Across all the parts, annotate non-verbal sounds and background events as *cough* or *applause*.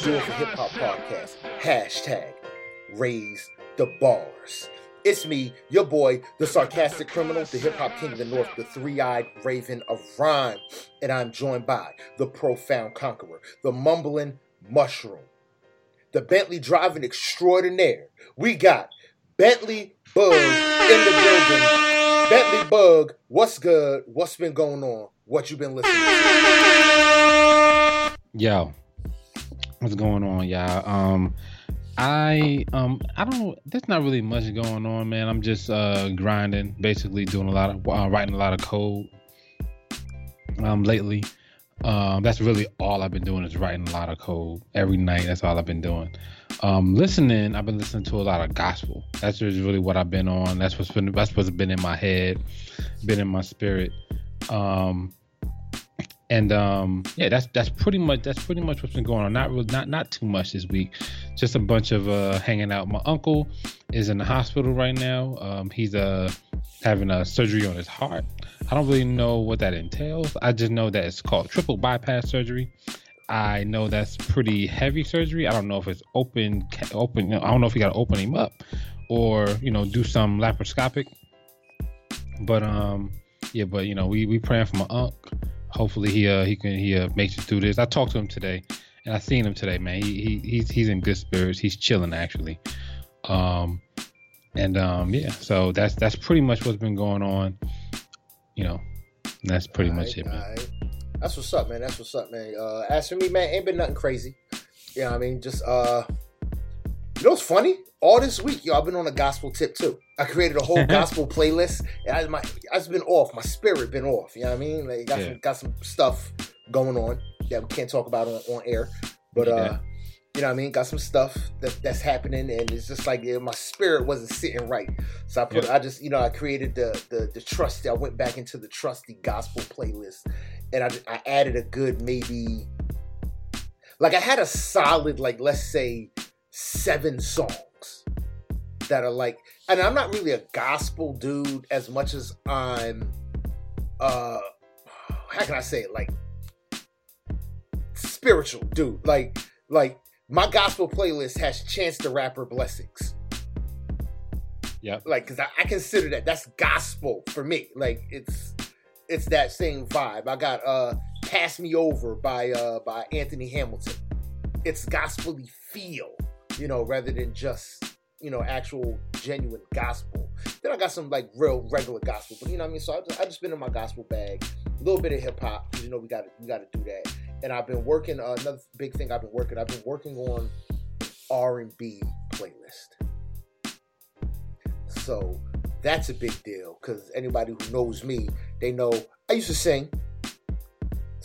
It's the I Do It for Hip Hop podcast. Hashtag raise the bars. It's me, your boy, the sarcastic criminal, the hip hop king of the north, the three eyed raven of rhyme. And I'm joined by the profound conqueror, the mumbling mushroom, the Bentley driving extraordinaire. We got Bentley Bug in the building. Bentley Bug, what's good? What's been going on? What you been listening to? Yo, what's going on, y'all? Um, I um I don't. There's not really much going on, man. I'm just uh grinding, basically doing a lot of uh, writing a lot of code. Um, lately, um, that's really all I've been doing is writing a lot of code every night. That's all I've been doing. Um, listening, I've been listening to a lot of gospel. That's just really what I've been on. That's what's been that's what's been in my head, been in my spirit. Um, and um, yeah, that's that's pretty much that's pretty much what's been going on. Not really, not not too much this week. Just a bunch of uh, hanging out. My uncle is in the hospital right now. Um, he's uh having a surgery on his heart. I don't really know what that entails. I just know that it's called triple bypass surgery. I know that's pretty heavy surgery. I don't know if it's open, open. I don't know if you got to open him up, or you know, do some laparoscopic. But um, yeah, but you know, we we praying for my uncle hopefully he uh he can he uh makes it through this. I talked to him today, and I seen him today, man. He, he he's he's in good spirits. He's chilling actually. Um, and um yeah, so that's that's pretty much what's been going on. You know, that's pretty all much right, it, man. Right. That's what's up, man. That's what's up, man. Uh, as for me, man, ain't been nothing crazy. Yeah, you know I mean, just uh, you know what's funny? All this week, yo, I've been on a gospel tip too. I created a whole *laughs* gospel playlist. And I, my, I've been off. My spirit been off. You know what I mean? Like, got yeah. some got some stuff going on that we can't talk about on, on air. But yeah. uh, you know what I mean? Got some stuff that, that's happening, and it's just like yeah, my spirit wasn't sitting right. So I put, yeah. I just, you know, I created the the the trusty. I went back into the trusty gospel playlist, and I I added a good maybe, like I had a solid like let's say seven songs that are like, and I'm not really a gospel dude as much as I'm, uh, how can I say it? Like spiritual dude. Like, like my gospel playlist has Chance the Rapper blessings. Yeah. Like, cause I, I consider that that's gospel for me. Like, it's it's that same vibe. I got uh Pass Me Over by uh by Anthony Hamilton. It's gospelly feel, you know, rather than just you know, actual genuine gospel. Then I got some like real regular gospel, but you know what I mean. So I just, I just been in my gospel bag, a little bit of hip hop. You know, we got we got to do that. And I've been working uh, another big thing. I've been working. I've been working on R and B playlist. So that's a big deal because anybody who knows me, they know I used to sing.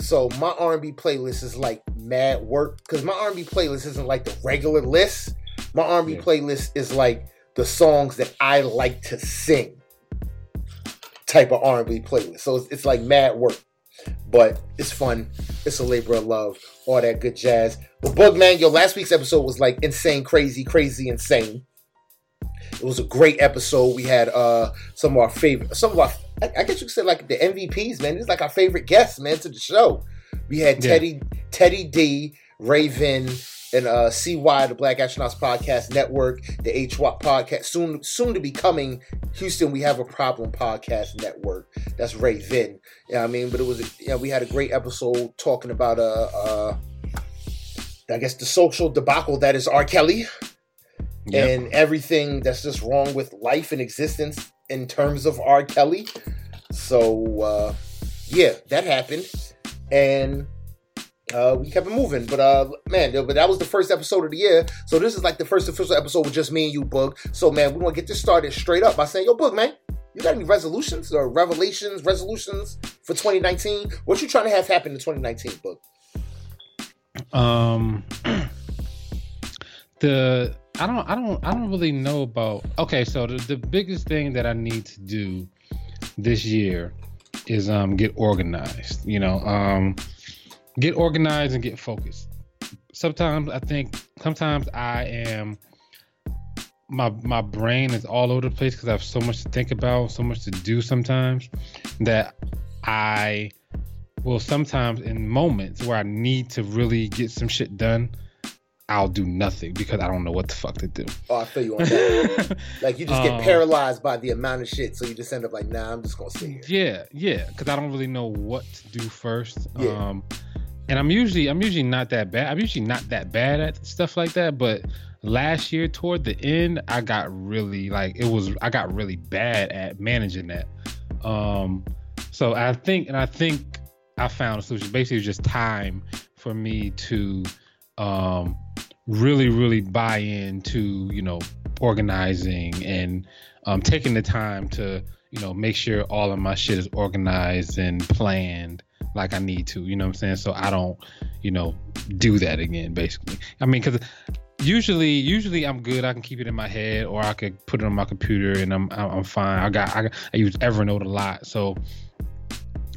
So my R&B playlist is like mad work because my R&B playlist isn't like the regular list my R&B yeah. playlist is like the songs that I like to sing type of R&B playlist. So it's, it's like mad work, but it's fun. It's a labor of love, all that good jazz. But Bug Man, your last week's episode was like insane, crazy, crazy, insane. It was a great episode. We had uh some of our favorite, some of our, I, guess you could say like the MVPs, man. It's like our favorite guests, man, to the show. We had yeah. Teddy, Teddy D, Raven, and uh, CY, the Black Astronauts Podcast Network, the HWAP podcast, soon soon to be coming. Houston, we have a problem podcast network. That's Ray Vin. Yeah, I mean, but it was you know, we had a great episode talking about uh, uh I guess the social debacle that is R. Kelly yep. and everything that's just wrong with life and existence in terms of R. Kelly. So uh yeah, that happened. And uh, we kept it moving. But uh, man, but that was the first episode of the year. So this is like the first official episode with just me and you, Boog. So man, we want to get this started straight up by saying, Yo, Boog, man, you got any resolutions or revelations, resolutions for 2019? What you trying to have happen in 2019, Boog? Um, *clears throat* the I don't I don't I don't really know about. Okay, so the, the biggest thing that I need to do this year is um get organized. You know, um get organized and get focused. Sometimes I think sometimes I am my my brain is all over the place because I have so much to think about, so much to do sometimes that I will sometimes in moments where I need to really get some shit done, I'll do nothing because I don't know what the fuck to do. Oh, I feel you on that. *laughs* like you just get um, paralyzed by the amount of shit, so you just end up like, nah, I'm just gonna sit here. Yeah, yeah, because I don't really know what to do first. Yeah. Um, and I'm usually I'm usually not that bad. I'm usually not that bad at stuff like that, but last year toward the end, I got really like it was I got really bad at managing that. Um, so I think and I think I found a solution. Basically, it was just time for me to um really, really buy into, you know, organizing and um, taking the time to, you know, make sure all of my shit is organized and planned like I need to, you know what I'm saying? So I don't, you know, do that again, basically. I mean, because usually, usually I'm good. I can keep it in my head, or I could put it on my computer, and I'm I'm fine. I got I, I use Evernote a lot, so.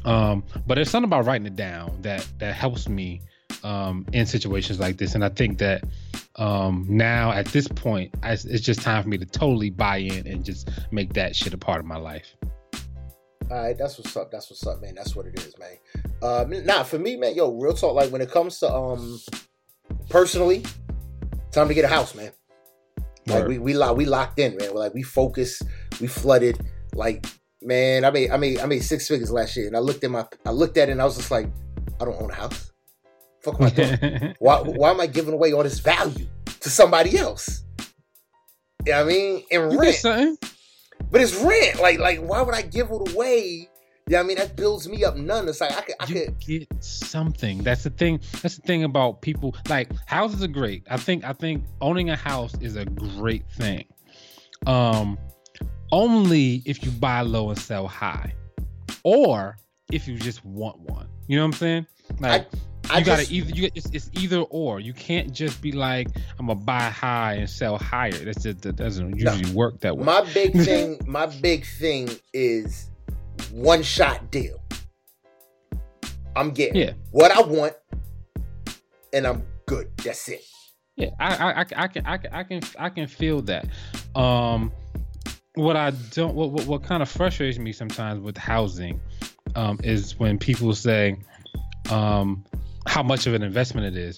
Um, but there's something about writing it down that that helps me um, in situations like this. And I think that um, now at this point, I, it's just time for me to totally buy in and just make that shit a part of my life. All right, that's what's up. That's what's up, man. That's what it is, man. Uh, nah, for me, man, yo, real talk. Like when it comes to um, personally, time to get a house, man. Like we we we locked in, man. We're like we focused, we flooded. Like man, I made I made I made six figures last year, and I looked at my I looked at it, and I was just like, I don't own a house. Fuck my *laughs* why, why am I giving away all this value to somebody else? You know what I mean? And you rent. But it's rent. Like, like, why would I give it away? Yeah, I mean that builds me up none. It's like I could, I you could get something. That's the thing. That's the thing about people. Like houses are great. I think I think owning a house is a great thing. Um, only if you buy low and sell high, or if you just want one. You know what I'm saying? Like I, you gotta either you it's, it's, either or. You can't just be like I'm gonna buy high and sell higher. That's just, that doesn't usually no, work that way. My big *laughs* thing, my big thing is one shot deal. I'm getting yeah. what I want, and I'm good. That's it. Yeah, I, I, I, I can, I can, I can, I can feel that. Um, what I don't, what, what, what kind of frustrates me sometimes with housing, um, is when people say, um, how much of an investment it is.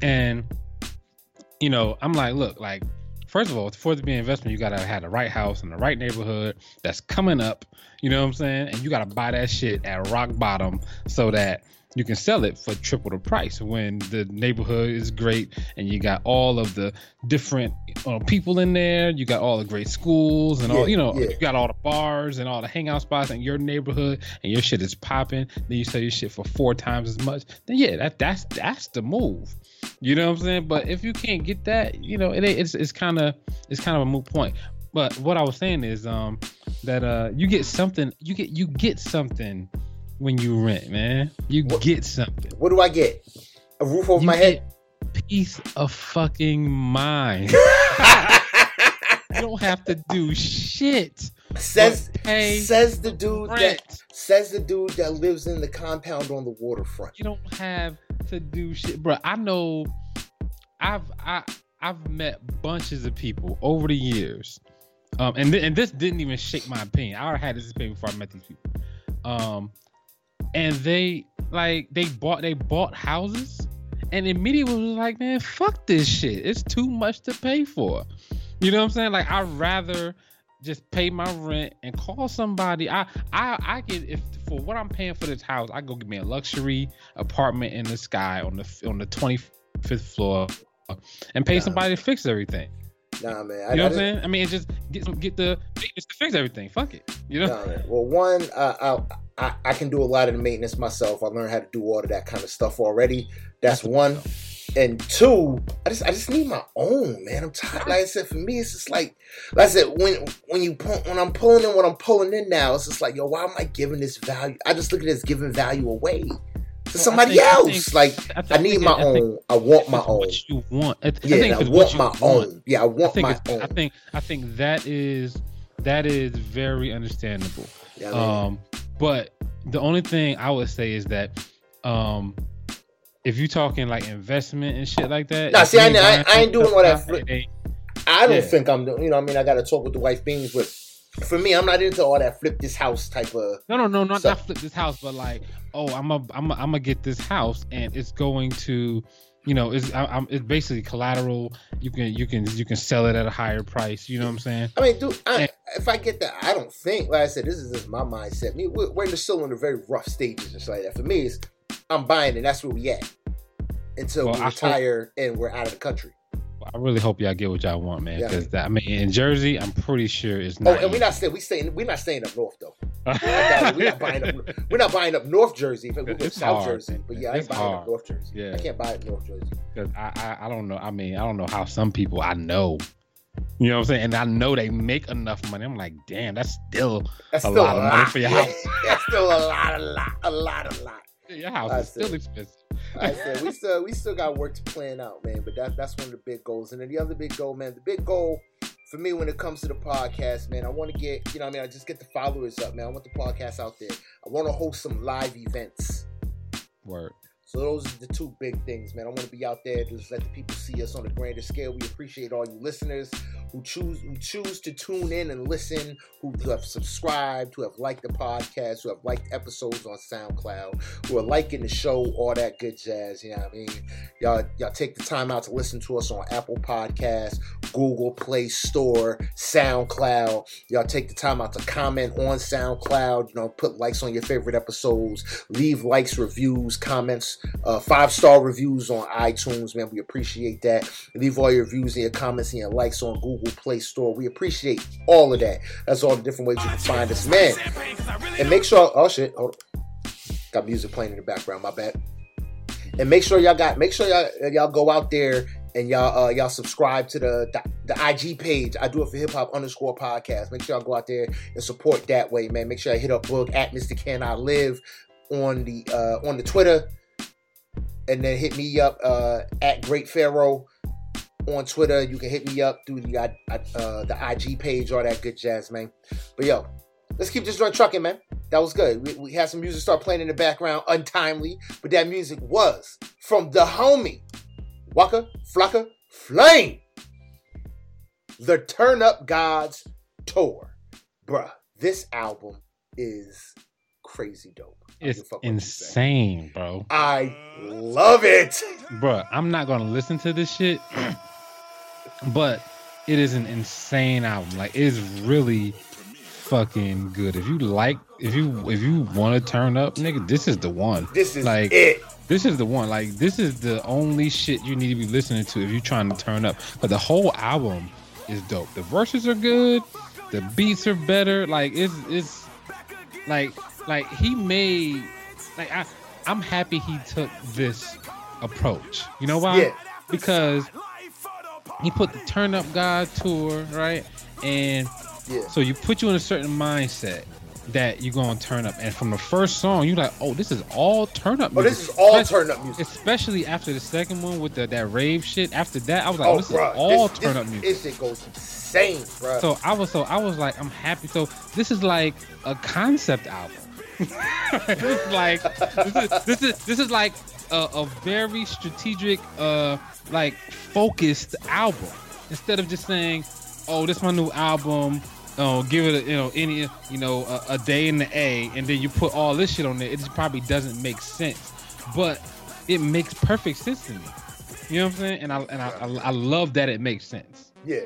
And you know, I'm like, look, like first of all, for it to be an investment, you gotta have the right house in the right neighborhood that's coming up. You know what I'm saying? And you gotta buy that shit at rock bottom so that you can sell it for triple the price when the neighborhood is great and you got all of the different uh, people in there. You got all the great schools and all you know yeah. you got all the bars and all the hangout spots in your neighborhood and your shit is popping. Then you sell your shit for four times as much. Then yeah that that's that's the move. You know what i'm saying? But if you can't get that you know it, it's it's kind of it's kind of a moot point. But what i was saying is um that uh you get something you get you get something when you rent, man. You what, get something. What do I get? A roof over you my head? Peace of fucking mind. *laughs* you don't have to do shit. Says says the dude rent. that says the dude that lives in the compound on the waterfront. You don't have to do shit, bro. I know. I've I I've met bunches of people over the years, um, and th- and this didn't even shake my opinion. I already had this opinion before I met these people. Um, and they like they bought they bought houses and immediately was like, man, fuck this shit. It's too much to pay for. You know what I'm saying? Like I'd rather just pay my rent and call somebody. I I I get if for what I'm paying for this house, I go get me a luxury apartment in the sky on the on the 25th floor and pay somebody to fix everything. Nah, man. I, you know I, what I'm saying? I mean, just get some, get the just to fix everything. Fuck it. You know. Nah, man. Well, one, uh, I, I I can do a lot of the maintenance myself. I learned how to do all of that kind of stuff already. That's one. And two, I just I just need my own, man. I'm tired. Like I said, for me, it's just like, like I said, when when you pull, when I'm pulling in what I'm pulling in now, it's just like, yo, why am I giving this value? I just look at it as giving value away to well, somebody think, else. Think, like I, I need my I own. I want my own. What you want? I, yeah, I want my want. own. Yeah, I want my own. I think I think that is that is very understandable. Yeah, um, but the only thing I would say is that um, if you're talking like investment and shit like that. Nah, see, I, I, I, ain't doing all that. I don't yeah. think I'm doing. You know, I mean, I got to talk with the wife beings, but for me, I'm not into all that flip this house type of. No, no, no, not not flip this house, but like, oh, I'm a, I'm a, I'm gonna get this house, and it's going to, you know, it's I, I'm, it's basically collateral. You can you can you can sell it at a higher price. You know what I'm saying? I mean, dude, I, And- if I get that, I don't think. Like I said, this is just my mindset. Me, we're, we're still in the very rough stages, just like that. For me, it's I'm buying, and that's where we at until Well, we I hope- retire and we're out of the country. I really hope y'all get what y'all want, man. Yeah. Because I mean, in Jersey, I'm pretty sure it's not. Oh, not. and we're not staying. We staying. We're not staying up north though. I doubt it. We're not *laughs* buying up. We're not buying up North Jersey. In fact, we go It's South hard, Jersey. man. But yeah, I ain't It's buying up. North Jersey. Yeah. I can't buy it North Jersey. Because I, I I don't know. I mean, I don't know how some people I know. You know what I'm saying? And I know they make enough money. I'm like, damn, that's still That's A still lot a of money for your house. *laughs* That's still a lot, a lot, a lot, a lot. *laughs* your house I is still expensive. I said we still we still got work to plan out, man. But that that's one of the big goals. And then the other big goal, man, the big goal for me when it comes to the podcast, man, I want to get, you know, I mean, I just get the followers up, man. I want the podcast out there. I want to host some live events. Word. So those are the two big things, man. I want to be out there to just let the people see us on a grander scale. We appreciate all you listeners who choose who choose to tune in and listen, who have subscribed, who have liked the podcast, who have liked episodes on SoundCloud, who are liking the show, all that good jazz. You know what I mean? Y'all, y'all take the time out to listen to us on Apple Podcasts, Google Play Store, SoundCloud. Y'all take the time out to comment on SoundCloud. You know, put likes on your favorite episodes, leave likes, reviews, comments uh, five star reviews on iTunes, man. We appreciate that. Leave all your reviews and your comments and your likes on Google Play Store. We appreciate all of that. That's all the different ways you can find us, man. And make sure, oh shit, hold on. got music playing in the background. My bad. And make sure y'all got, make sure y'all y'all go out there and y'all uh, y'all subscribe to the, the the IG page. I do it for hip hop underscore podcast. Make sure y'all go out there and support that way, man. Make sure I hit up Boog at Mr. Can I Live on the uh, on the Twitter and then hit me up uh, at Great Pharaoh on Twitter. You can hit me up through the uh, the IG page, all that good jazz, man. But yo, let's keep this joint trucking, man. That was good. We, we had some music start playing in the background, untimely, but that music was from the homie Waka Flocka Flame, the Turn Up Gods tour, bruh. This album is crazy dope. It's give a fuck what you say. insane, bro. I love it. Bro, I'm not gonna listen to this shit, *clears throat* but it is an insane album. Like it is really fucking good. If you like, if you if you want to turn up, nigga, this is the one. This is Like- it. This is the one. Like this is the only shit you need to be listening to if you're trying to turn up. But the whole album is dope. The verses are good. The beats are better. Like it's it's like like he made like I I'm happy he took this approach. You know why? Yeah. Because he put the Turn Up God tour right, and Yeah. so you put you in a certain mindset that you're gonna turn up, and from the first song, you're like, oh, this is all turn up. Oh, music. this is all Especially- turn up music. Especially after the second one with the, that rave shit. After that, I was like, oh, Oh, this bro, is all this, turn this, up music. This shit goes insane, bro. So I was so I was like, I'm happy. So this is like a concept album. This *laughs* is like this is this is, this is like a, a very strategic, uh, like focused album. Instead of just saying, "Oh, this is my new album," oh, give it a, you know any you know a, a day in the A, and then you put all this shit on there. It just probably doesn't make sense, but it makes perfect sense to me. You know what I'm saying? And I and I, I, I love that it makes sense. yeah.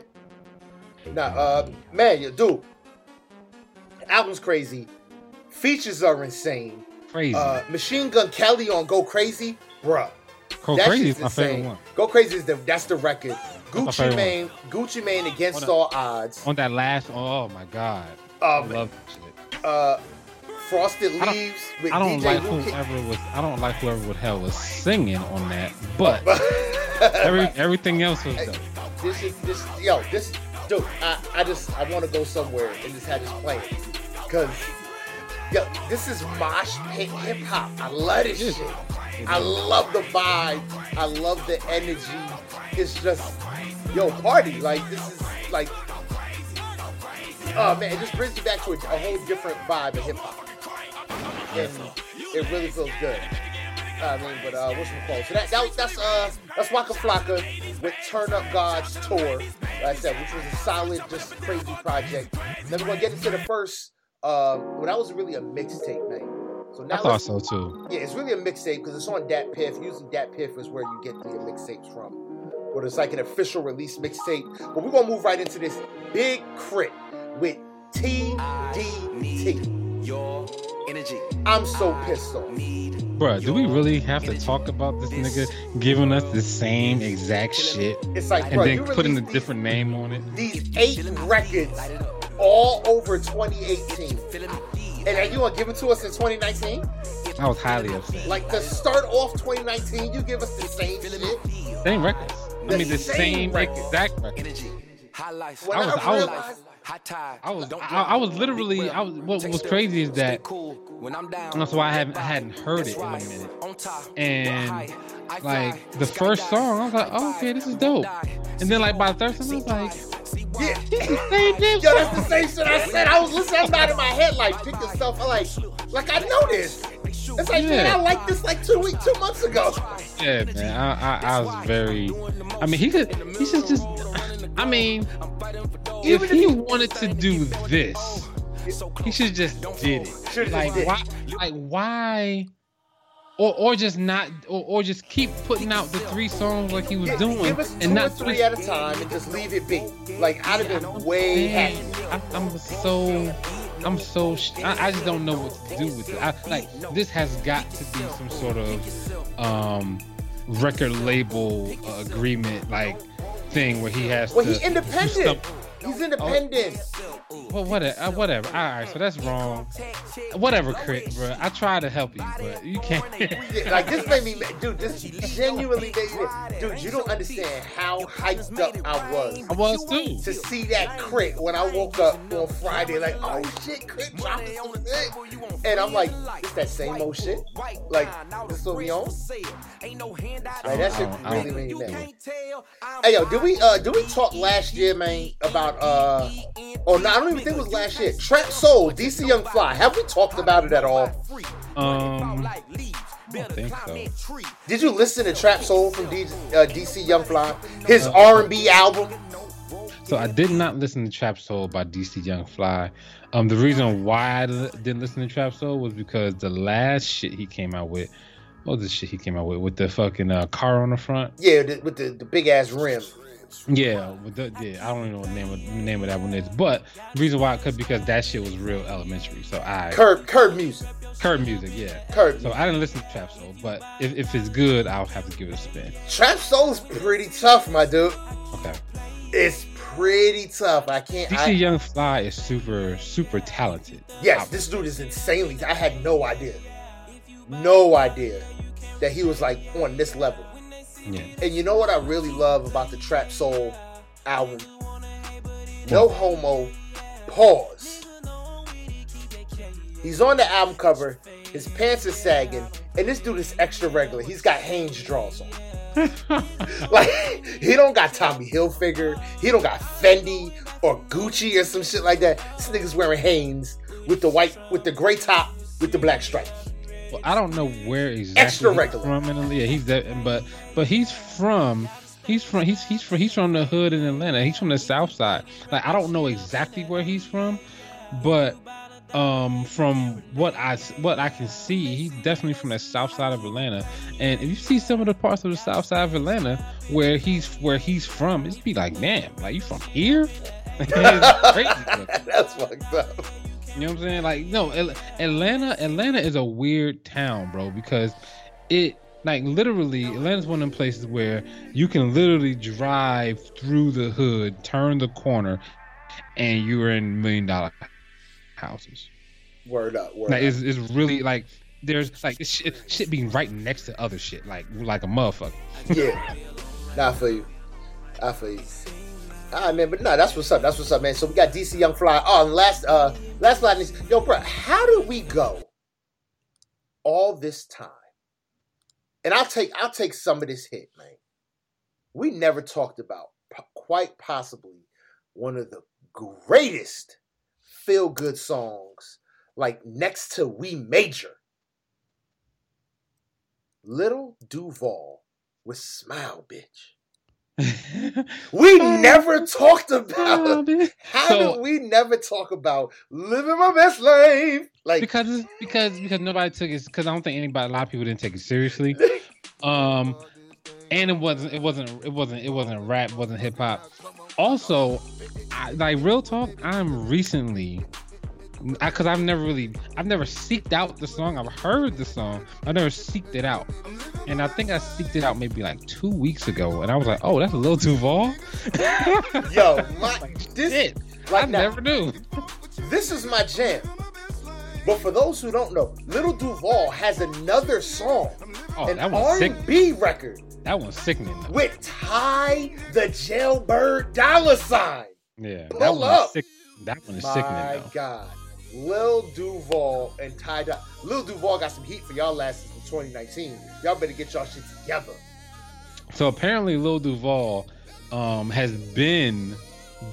Now, uh, man, you dude, album's crazy. Features are insane. Crazy. Uh, Machine Gun Kelly on Go Crazy, bruh. Go that crazy is my favorite one. Go Crazy is the that's the record. Gucci Mane, Gucci Mane against Hold all odds. On that last, oh my god, I Um, love that shit. uh, Frosted I Leaves with I don't DJ like Who whoever was. I don't like whoever the hell was singing on that, but *laughs* every everything else was dope. this is this yo this dude I, I just I want to go somewhere and just have this playing because yo this is mosh pit hip hop I love this shit I love the vibe I love the energy it's just yo party like this is like oh man it just brings you back to a, a whole different vibe of hip hop and it really feels good. I mean, but uh, what's it called? So that, that that's uh that's Waka Flocka with Turn Up God's tour. Like I said, which was a solid, just crazy project. Then we're gonna get into the first. Uh, well, that was really a mixtape, man. So now I thought so too. Yeah, it's really a mixtape because it's on Dat Piff. Usually, Dat Piff is where you get the mixtapes from. But it's like an official release mixtape. But we're gonna move right into this Big K.R.I.T. with TDT. Your energy. I'm so pissed off. Bruh, do we really have to talk about this nigga giving us the same exact shit It's like, and bro, then you putting a released different name on it? these, these eight records all over 2018, and then you gonna give it to us in 2019? I was highly upset. Like to start off 2019, you give us the same shit. Same records. I mean, the same same record. exact record. Energy. High life. When I I, was- I was- realized, Hot tide. I was, I, I was literally, I was. What was crazy is that cool when I'm down. That's why I haven't- I hadn't heard it in a minute. And, like the first song, I was like, oh, okay, this is dope. And then like by the third song, I was like, yeah, this is the same yo, that's the same shit I said. I was listening, I'm not in my head like pick yourself. I like, like I know this. It's like, man, I liked this like two weeks, two months ago. Yeah, man. I, I, I was very. I mean, he could. He should just. I mean, if Even if he he- wanted to do this, he should just did it. Like why? Like why? Or, or just not, or, or just keep putting out the three songs like he was Yeah, doing, give us two and or not three at a time and just leave it be. Like I'd have been way. I, I'm so, I'm so, I, I just don't know what to do with it. I, like this has got to be some sort of um, record label uh, agreement, like thing where he has Well, to. he's do independent. He's independent. Well, whatever, uh, whatever. All right, so that's wrong. Whatever, K.R.I.T., bro. I try to help you, but you can't. *laughs* Yeah, like this made me, dude. This genuinely made me, dude. You don't understand how hyped up I was I was too. to see that K.R.I.T. when I woke up on Friday. Like, oh shit, K.R.I.T. dropped some shit, and I'm like, it's that same old shit. Like, this what we on? Like that shit I don't- I really made me mad. Hey yo, did we uh did we talk last year, man, about uh oh no, I don't even think it was last year. Trap Soul, DC Young Fly. Have we talked about it at all? Um, I don't think so. Did you listen to Trap Soul from D- uh, DC Young Fly? His R and B album. So I did not listen to Trap Soul by DC Young Fly. Um, the reason why I didn't listen to Trap Soul was because the last shit he came out with, what was the shit he came out with with the fucking uh, car on the front? Yeah, the, with the, the big ass rim. Yeah, the, yeah, I don't even know what the name of name of that one is, but the reason why, cause because that shit was real elementary. So I Curb curb music. curb music, yeah. Curb So music. I didn't listen to Trap Soul, but if, if it's good, I'll have to give it a spin. Trap Soul's pretty tough, my dude. Okay. It's pretty tough. I can't. DC I, Young Fly is super super talented. yes, this dude is insanely. I had no idea, no idea that he was like on this level. Yeah. And you know what I really love about the Trap Soul album? No homo. Pause. He's on the album cover. His pants are sagging, and this dude is extra regular. He's got Hanes draws on. *laughs* like he don't got Tommy Hilfiger. He don't got Fendi or Gucci or some shit like that. This nigga's wearing Hanes with the white, with the gray top, with the black stripe. Well, I don't know where exactly Extra he's regular. from in yeah, he's that, but but he's from he's from he's he's from he's from the hood in Atlanta. He's from the South Side. Like I don't know exactly where he's from, but um from what I what I can see, he's definitely from the South Side of Atlanta. And if you see some of the parts of the South Side of Atlanta where he's where he's from, it's be like, damn, like you from here? *laughs* *laughs* That's fucked up. You know what I'm saying? Like, no, Atlanta, Atlanta is a weird town, bro, because it, like, literally, Atlanta's one of them places where you can literally drive through the hood, turn the corner, and you're in million dollar houses. Word up. Word Like, up. it's, it's really like there's like shit, shit being right next to other shit, like like a motherfucker. yeah. not for you. I feel you. All right, man, but no, that's what's up. That's what's up, man. So we got DC Young Fly. Oh, and last, uh, last line is, yo, bro, how did we go all this time? And I'll take, I'll take some of this hit, man. We never talked about quite possibly one of the greatest feel good songs, like next to We Major. Lil Duval with Smile, bitch. We *laughs* Bobby. never talked about Bobby. *laughs* how So- did we never talk about living my best life? Like because because because nobody took it because I don't think anybody a lot of people didn't take it seriously. *laughs* Um, and it wasn't it wasn't it wasn't it wasn't rap, it wasn't hip hop. Also, I, like real talk, I'm recently because I've never really I've never seeked out the song. I've heard the song, I've never seeked it out, and I think I seeked it out maybe like two weeks ago, and I was like, oh, that's a Lil Duval. *laughs* yo, my Like, this shit, like I now, never knew. this is my jam. But for those who don't know, Lil Duval has another song, Oh, an that one's sick. R&B record That one's sickening. Though. with Ty the Jailbird Dollar Sign. Yeah, Pull that one up. is sick. That one is My sickening though. God. Lil Duval and Ty Dolla Lil Duval got some heat for y'all last in 2019. Y'all better get y'all shit together. So apparently, Lil Duval um, has been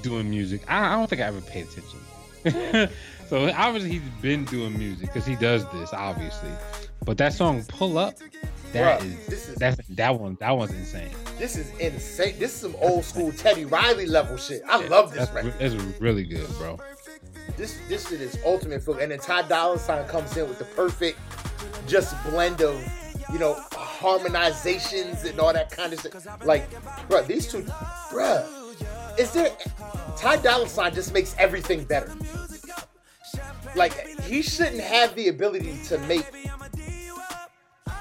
doing music. I, I don't think I ever paid attention. *laughs* so obviously, he's been doing music because he does this, obviously. But that song "Pull Up," that Bruh, is this is that's that one. That one's insane. this is insane. This is some old school Teddy Riley level shit. I love this record. re- that's really good, bro. This this shit is ultimate feel. And then Ty Dolla Sign comes in with the perfect just blend of you know harmonizations and all that kind of shit. Like, bruh, these two, bruh, is there? Ty Dolla Sign just makes everything better. Like he shouldn't have the ability to make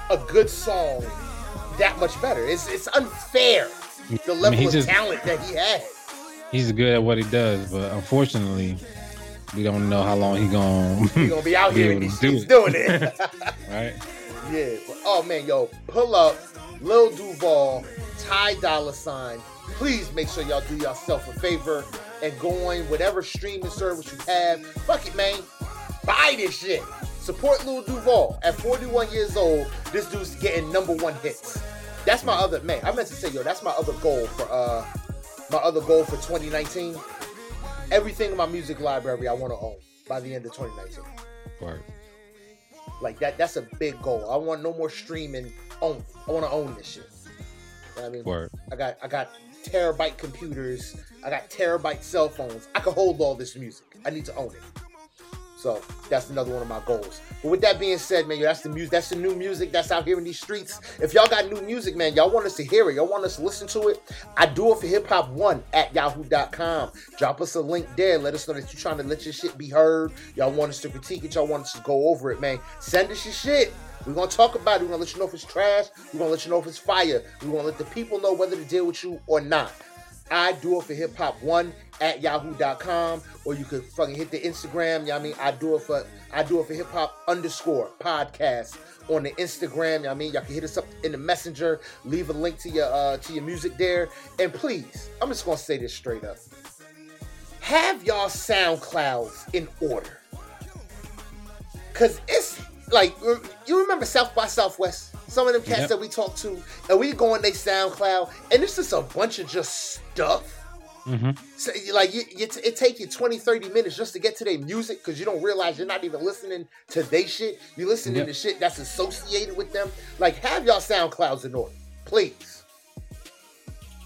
a good song that much better. It's it's unfair the I mean, level of just- talent that he has. He's good at what he does, but unfortunately, we don't know how long he gonna. *laughs* He gonna be out *laughs* Be here these to do doing it. *laughs* right? Yeah. But, oh man, yo, pull up, Lil Duval, Ty Dolla Sign. Please make sure y'all do yourself a favor and go on whatever streaming service you have. Fuck it, man. Buy this shit. Support Lil Duval. At 41 years old, this dude's getting number one hits. That's my other man. I meant to say, yo, that's my other goal for uh my other goal for 2019. Everything in my music library I want to own by the end of 2019. Word. Like that that's a big goal. I want no more streaming only. I want to own this shit. You know I mean, Word. I got I got terabyte computers. I got terabyte cell phones. I can hold all this music. I need to own it. So that's another one of my goals. But with that being said, man, yo, that's the music. That's the new music that's out here in these streets. If y'all got new music, man, y'all want us to hear it. Y'all want us to listen to it. I do it for hip hop one at yahoo.com. Drop us a link there. Let us know that you're trying to let your shit be heard. Y'all want us to critique it. Y'all want us to go over it, man. Send us your shit. We're gonna talk about it. We're gonna let you know if it's trash. We're gonna let you know if it's fire. We're gonna let the people know whether to deal with you or not. I do it for hip hop one at yahoo.com or you could fucking hit the Instagram. You know I mean? I do it for I do it for hip hop underscore podcast on the Instagram. You know I mean? Y'all can hit us up in the messenger, leave a link to your uh to your music there. And please, I'm just gonna say this straight up. Have y'all SoundClouds in order. Cause it's like you remember South by Southwest? Some of them cats Yep. that we talked to, and we go on their SoundCloud, and it's just a bunch of just stuff. Mm-hmm. So, like you, you it take you 20 30 minutes just to get to their music because you don't realize you're not even listening to they shit. You're listening Yep. to shit that's associated with them. Like have y'all soundclouds in order please.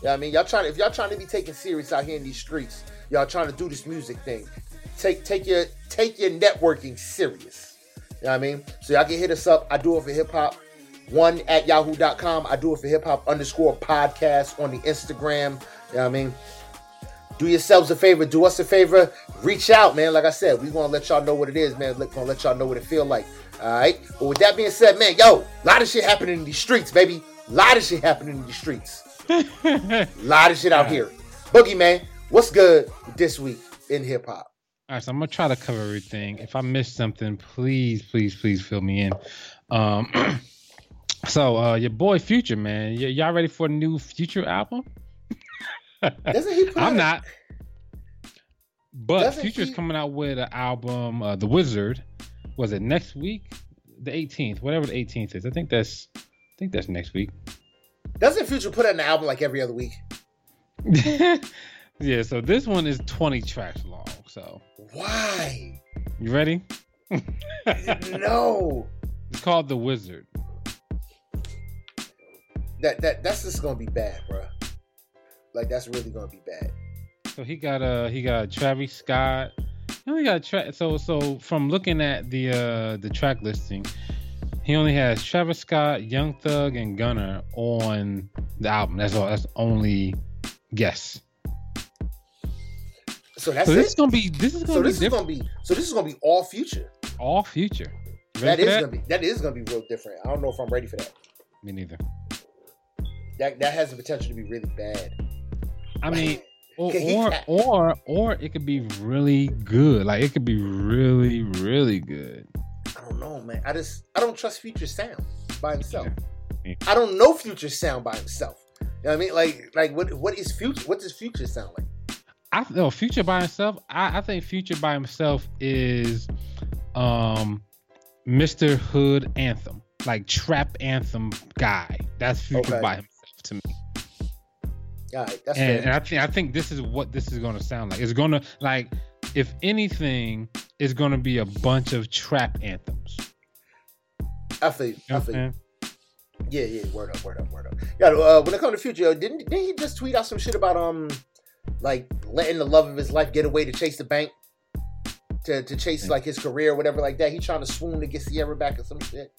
Yeah i mean? Y'all trying to if y'all trying to be taken serious out here in these streets y'all trying to do this music thing take take your take your networking serious. You know what i mean? So y'all can hit us up. I do it for hip-hop. One at yahoo.com i do it for hip-hop underscore podcast on the instagram. You know what i mean do yourselves a favor, do us a favor, reach out, man. Like I said, we want to let y'all know what it is, man. We're gonna let y'all know what it feel like. All right. But with that being said, man, yo, a lot of shit happening in these streets, baby. A lot of shit happening in these streets. A *laughs* lot of shit out here. Boogie man, what's good this week in hip hop? All right, so I'm gonna try to cover everything. If I missed something, please, please, please fill me in. Um, *clears throat* so uh, your boy Future, man, y- y'all ready for a new Future album? Doesn't he put I'm not. But Doesn't Future's he- coming out with an album, uh, The Wizard. Was it next week? The 18th, whatever the 18th is. I think that's, I think that's next week. Doesn't Future put out an album like every other week? *laughs* yeah. So this one is 20 tracks long. So Why? you ready? *laughs* no. It's called The Wizard. That that that's just gonna be bad, bro. Like that's really gonna be bad. So he got uh he got Travis Scott. He only got tra- so so from looking at the uh the track listing, he only has Travis Scott, Young Thug, and Gunna on the album. That's all. That's only guess. So that's So this is gonna be this is gonna so be this is gonna be so this is gonna be all future. all future. You That ready is for gonna be that is gonna be real different. I don't know if I'm ready for that. Me neither. That that has the potential to be really bad. I mean, *laughs* or or, or or it could be really good. Like it could be really really good. I don't know, man. I just I don't trust Future sound by himself. Yeah. I don't know Future sound by himself. You know what I mean? Like like what what is Future? What does Future sound like? I no Future by himself. I, I think Future by himself is um Mr. Hood anthem, like trap anthem guy. That's Future Okay. by himself to me. All right, that's And, and. I think I think this is what this is going to sound like. It's going to like if anything, it's going to be a bunch of trap anthems. I feel you. You know I what feel I'm you. saying? Yeah, yeah. Word up, word up, word up. Yeah. Uh, when it comes to Future, didn't didn't he just tweet out some shit about um like letting the love of his life get away to chase the bank? To, to chase like his career or whatever like that. He trying to swoon to get Ciara back or some shit.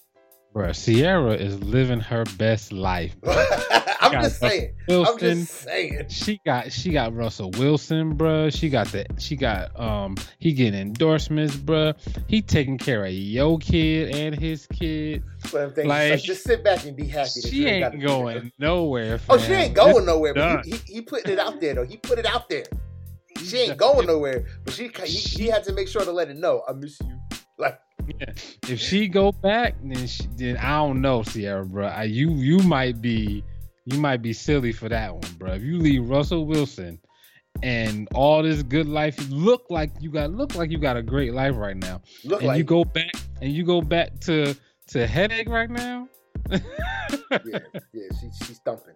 Bruh, Ciara is living her best life. Bro. *laughs* I'm just saying. I'm just saying. she got she got Russell Wilson, bruh. She got the she got um he getting endorsements, bruh. He taking care of your kid and his kid. But I'm thinking, Like, like, just sit back and be happy. that She ain't going nowhere. Oh, she ain't going This nowhere. But he, he, he putting it out there though. He put it out there. She ain't going nowhere. But she he, he had to make sure to let it know. I miss you. Like *laughs* Yeah. If she go back, then she, then I don't know, Ciara, bro. I, you you might be you might be silly for that one, bro. If you leave Russell Wilson and all this good life, you look like you got look like you got a great life right now, look and like you go back and you go back to to headache right now. *laughs* yeah, yeah. She she's thumping.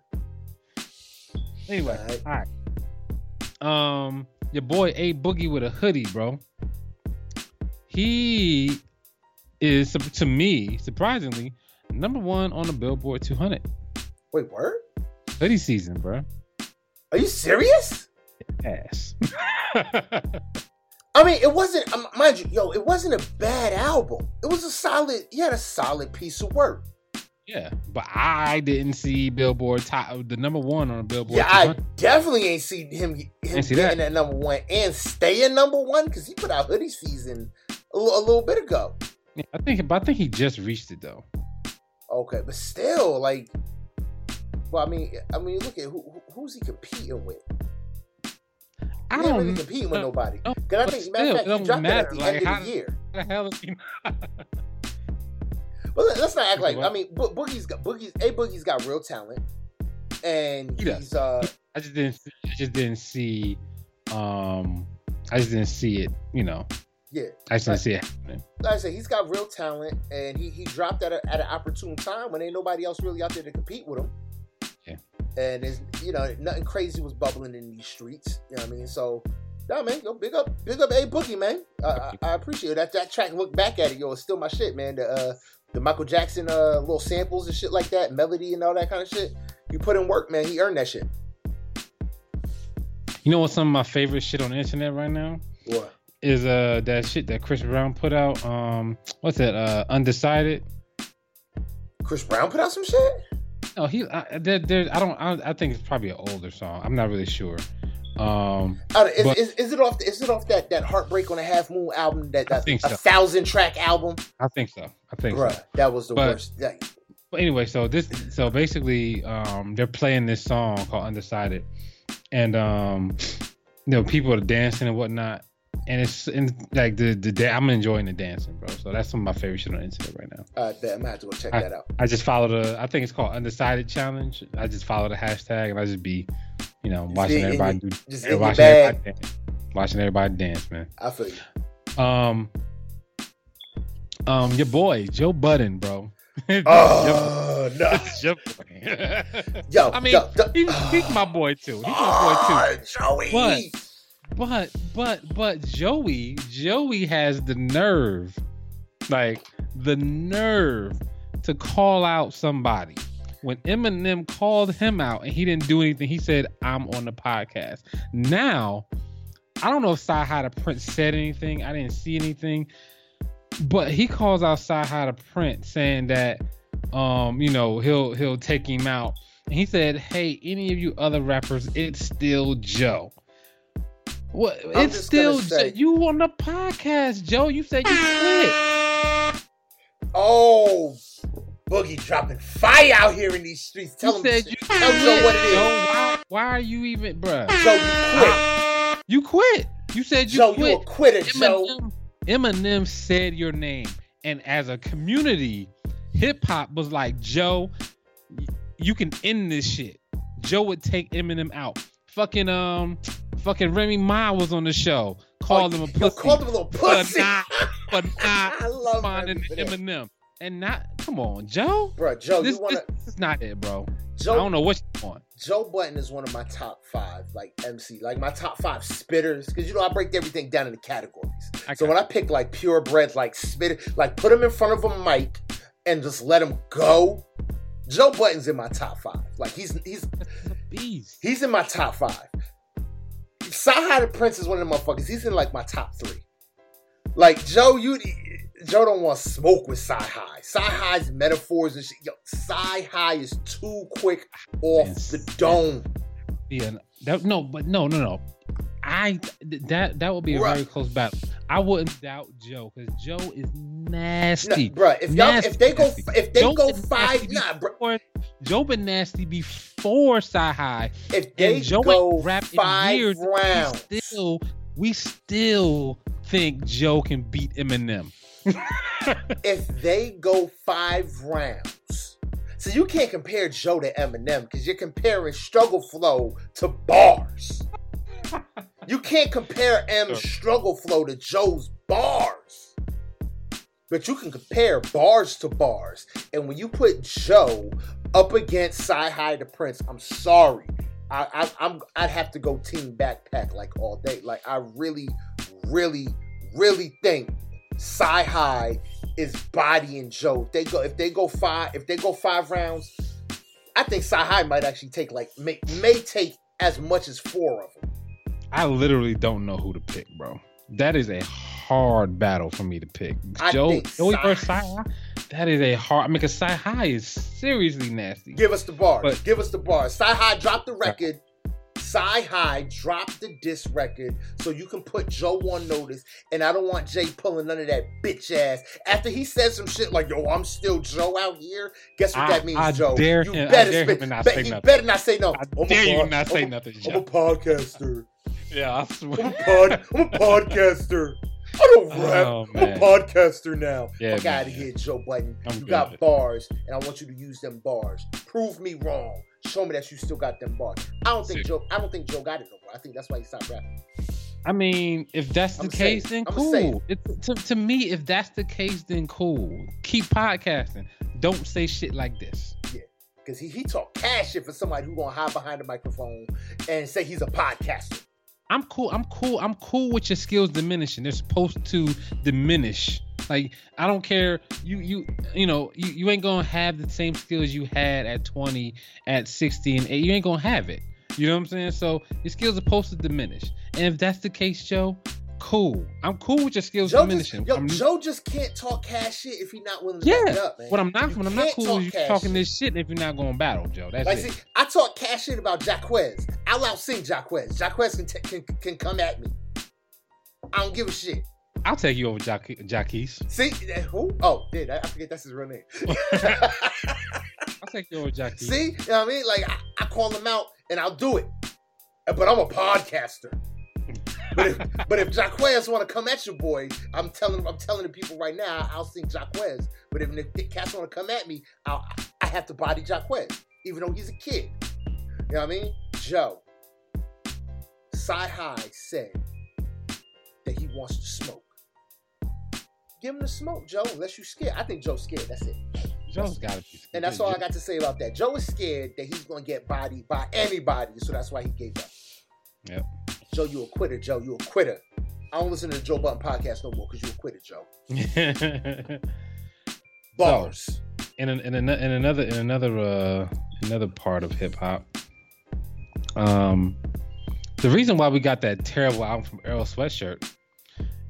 Anyway, Alright. all right. Um, your boy A Boogie with a hoodie, bro. He is to me surprisingly number one on the Billboard 200 Wait, word? hoodie season, bro. Are you serious? Ass. *laughs* I mean, it wasn't. Um, mind you, yo, it wasn't a bad album. It was a solid. He had a solid piece of work. yeah, but I didn't see Billboard top the number one on Billboard. Yeah, I definitely ain't seen him him Ain't see getting that. number one and staying number one because he put out hoodie season a, li- a little bit ago. Yeah, I think, but I think he just reached it though. Okay, but still, like, well, I mean, I mean, look at who, who- who's he competing with? I He ain't don't really competing with no, nobody. no, Because I but think, matter still, fact, he dropped it at the Like, end how- of the year. The hell is he? *laughs* But let- let's not act like. I mean, Bo- Boogie's got Boogie's a Boogie's got real talent, and He does. he's uh I just didn't. I just didn't see. Um, I just didn't see it. You know, yeah. I just didn't see it. Like I said, he's got real talent, and he he dropped at a, at an opportune time when ain't nobody else really out there to compete with him. Yeah. And it's you know nothing crazy was bubbling in these streets. You know what I mean? So. Nah, man, yo, big up, big up, a boogie, man. Uh, I, I appreciate it. that. That track, look back at it, yo, it's still my shit, man. The uh, the Michael Jackson uh little samples and shit like that, melody and all that kind of shit. You put in work, man. He earned that shit. You know what? Some of my favorite shit on the internet right now What? Is uh that shit that Chris Brown put out. Um, what's that? Uh, Undecided. Chris Brown put out some shit. Oh, he. I, there, there, I don't. I, I think it's probably an older song. I'm not really sure. Um, Uh, is, But- is, is it off? Is it off that that Heartbreak on a Half Moon album? That, I that think a so. thousand track album, I think so. I think so. That was the But- worst. That- But anyway, so this so basically um they're playing this song called Undecided. And um you know, people are dancing and whatnot. And it's in like the the I'm enjoying the dancing, bro. So that's some of my favorite shit on the internet right now. uh, I'm gonna have to go check I- that out. I just follow the I think it's called Undecided Challenge. I just follow the hashtag and I just be, you know, watching in everybody do Just watching everybody dance. Watching everybody dance, man. I feel you. Um um your boy, Joe Budden, bro. *laughs* Oh no, your *laughs* boy. yo, *laughs* I mean, yo, yo, he's, he's my boy too. He's my boy too. Oh, Joey. But- But but but Joey, Joey has the nerve, like the nerve to call out somebody when Eminem called him out and he didn't do anything, he said, I'm on the podcast. Now, I don't know if the Prince said anything. I didn't see anything. But he calls out the Prince saying that um, you know, he'll he'll take him out. And he said, Hey, any of you other rappers, it's still Joe. What I'm it's just still say- Joe. you on the podcast, Joe. You said you quit. Oh, Boogie dropping fire out here in these streets. Tell you him, said you tell. Joe what it is. Joe, why, why are you even, bruh? Joe, you quit. You quit. You said you Joe, quit. you a quitter, Joe. Eminem, Eminem said your name, and as a community, hip hop was like, Joe, you can end this shit. Joe would take Eminem out. Fucking um, fucking Remy Ma was on the show, called oh, him a pussy called him a little pussy. not, for *laughs* not I love responding Remy to. Eminem, and not. Come on, Joe. Bro, Joe, this, you wanna this, this is not it, bro. Joe, I don't know what you want. Joe Budden is one of my top five, like MC, like my top five spitters. Because you know I break everything down into categories. I So when I pick like purebred, like spitter, like put him in front of a mic and just let him go. Joe Budden's in my top five. Like he's he's beast. he's in my top five. Sahai the Prince is one of the motherfuckers. He's in like my top three. Like Joe, you Joe don't want to smoke with Sci High. Sci High's metaphors and shit. Yo, Sci High is too quick off Yes. the dome. Yeah, that, no, but no, no, no. I that that would be a Right. very close battle. I wouldn't doubt Joe because Joe is nasty. bro. if y'all if they go if they Joe go five, nah, before- Joe been nasty before Sci High, if they and Joe go in five years. rounds, We still, we still think Joe can beat Eminem. *laughs* if they go five rounds, so you can't compare Joe to Eminem because you're comparing struggle flow to bars. *laughs* you can't compare M's struggle flow to Joe's bars. But you can compare bars to bars. And when you put Joe up against Sci High the Prince, I'm sorry. I, I I'm I'd have to go team backpack like all day. Like I really, really, really think Sci High is bodying Joe. If they go if they go five if they go five rounds, I think Sci High might actually take like may, may take as much as four of them. I literally don't know who to pick, bro. That is a hard battle for me to pick. I Joe, Joey versus High. That is a hard. I mean, because Sci High is seriously nasty. Give us the bars. But- Give us the bars. Sci High dropped the record. Sci High dropped the disc record so you can put Joe on notice. And I don't want Jay pulling none of that bitch ass. After he said some shit like, yo, I'm still Joe out here, guess what I- that means, I Joe? dare you him- I better dare him spit- not bet- say you nothing. better not say no. I I'm dare you pod- not say I'm a- nothing, I'm a podcaster. *laughs* Yeah, I I'm a pod. I'm a *laughs* podcaster. I don't oh, rap. Oh, I'm a podcaster now. Yeah, Fuck out of here, Joe Budden. I'm you good. got bars, and I want you to use them bars. Prove me wrong. Show me that you still got them bars. I don't think Sick. Joe. I don't think Joe got it no more. I think that's why he stopped rapping. I mean, if that's the I'ma case, then cool. It, to, to me, if that's the case, then cool. Keep podcasting. Don't say shit like this. Yeah, because he, he talk cash shit for somebody who gonna hide behind the microphone and say he's a podcaster. I'm cool. I'm cool. I'm cool with your skills diminishing. They're supposed to diminish. Like I don't care. You you you know you, you ain't gonna have the same skills you had at 20, at 60, and. You ain't gonna have it. You know what I'm saying? So your skills are supposed to diminish. And if that's the case, Joe, cool. I'm cool with your skills Joe just, diminishing. yo, I'm- Joe just can't talk cash shit if he not willing to Yeah. back it up, man. What I'm not, You what I'm not cool talk with you talking shit. this shit if you're not going to battle, Joe. That's Like, it. see, I talk cash shit about Jaquez. I'll out sing Jaquez. Jaquez can, t- can can come at me. I don't give a shit. I'll take you over Jack- Jacquees. See who? Oh, dude, I forget that's his real name. *laughs* *laughs* I'll take you over Jacquees. See, you know what I mean? Like I, I call him out and I'll do it. But I'm a podcaster. *laughs* But if *laughs* but if Jaquez want to come at your boy, I'm telling I'm telling the people right now, I'll sing Jaquez. But if the cats want to come at me, I'll, I have to body Jaquez, even though he's a kid. You know what I mean? Joe, Sci High said that he wants to smoke. Give him the smoke, Joe. Unless you scared. I think Joe's scared. That's it. Joe's got to be. And that's all I got to say about that. Joe is scared that he's going to get bodied by anybody, so that's why he gave up. Yep. Joe, you a quitter, Joe. You a quitter. I don't listen to the Joe Budden podcast no more because you a quitter, Joe. *laughs* Bars. in an, in, an, in another in another uh another part of hip hop. Um, the reason why we got that terrible album from Earl Sweatshirt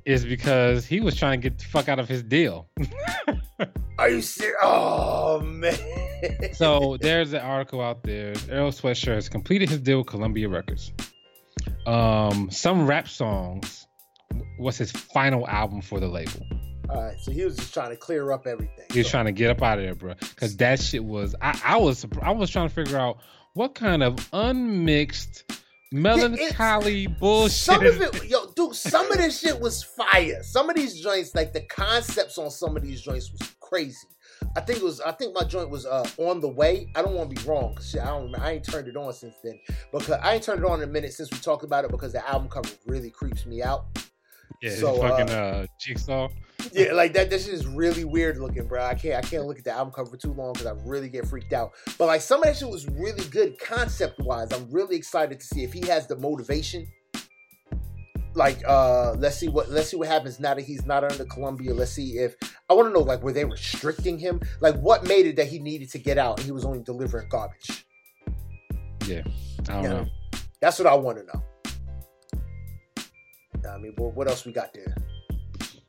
is because he was trying to get the fuck out of his deal. Are you serious? Oh man. so *laughs* there's an article out there. Earl Sweatshirt has completed his deal with Columbia Records. Um, some rap songs was his final album for the label. All right, so he was just trying to clear up everything. He was So- trying to get up out of there, bro. Because that shit was. I, I was. I was trying to figure out what kind of unmixed melancholy bullshit. Some of it, yo, dude, some of this shit was fire. Some of these joints, like the concepts on some of these joints was crazy. I think it was, I think my joint was uh on the way. I don't want to be wrong, cause shit, I don't. I ain't turned it on since then. Because I ain't turned it on in a minute since we talked about it because the album cover really creeps me out. Yeah, So, fucking uh, jigsaw. Yeah, like that. This is really weird looking, bro. I can't. I can't look at the album cover for too long because I really get freaked out. But like some of that shit was really good concept wise. I'm really excited to see if he has the motivation. Like, uh, let's see what let's see what happens now that he's not under Columbia. Let's see if I want to know like were they restricting him? Like, what made it that he needed to get out and he was only delivering garbage? Yeah, I don't know. That's what I want to know. I mean, what, what else we got there?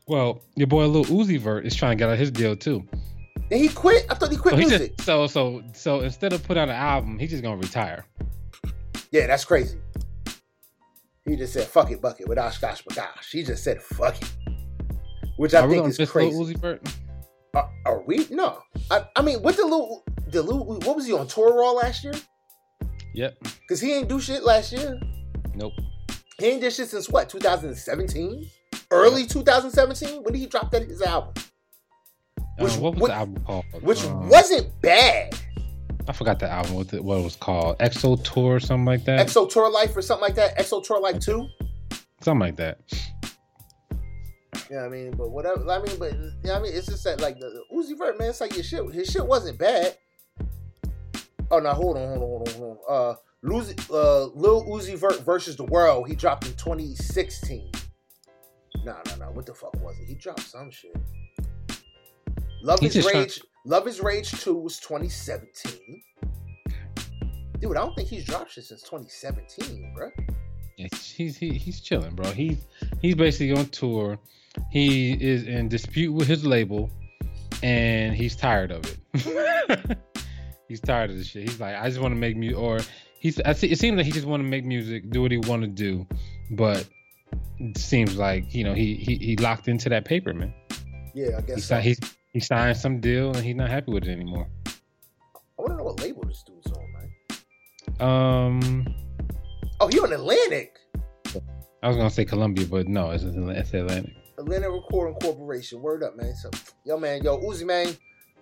Well, your boy Lil Uzi Vert is trying to get out his deal too. Then he quit. I thought he quit So he music. just so so so instead of put out an album, he's just gonna retire. Yeah, that's crazy. He just said "fuck it, bucket" with OshKosh B'gosh. He just said "fuck it," which I Are think is Lil crazy. Uzi Vert? Are, are we? No. I, I mean, what the little the little what was he on tour all last year? Yep. Because he ain't do shit last year. Nope. He ain't did shit since what? 2017, early 2017. When did he drop that his album? Which- uh, what was what- the album called? Which Um, wasn't bad. I forgot the album. What, the, what it was called? Exo Tour, or something like that. Exo Tour Life or something like that. Exo Tour Life Two. something like that. Yeah, I mean, but whatever. I mean, but yeah, I mean, it's just that like the, the Uzi Vert, man. It's like your shit. His shit wasn't bad. Oh no, hold on, hold on, hold on, hold on. Uh, Luz, uh, Lil Uzi Vert versus the World. He dropped in 2016. No, no, no. What the fuck was it? He dropped some shit. Love His trying- Rage. Luv is Rage 2 was 2017. Dude, I don't think he's dropped shit since 2017, bro. Yeah, he's he, he's chilling, bro. He's he's basically on tour. He is in dispute with his label, and he's tired of it. *laughs* he's tired of the shit. He's like, I just want to make music, or he's. I see, it seems like he just want to make music, do what he want to do, but it seems like you know he he he locked into that paper, man. Yeah, I guess so. signed he signed some deal, and he's not happy with it anymore. I want to know what label this dude's on, man. Um, Oh, he on Atlantic. I was gonna say Columbia, but no, it's, it's Atlantic. Atlanta Recording Corporation. Word up, man. So, yo, man, yo, Uzi, man.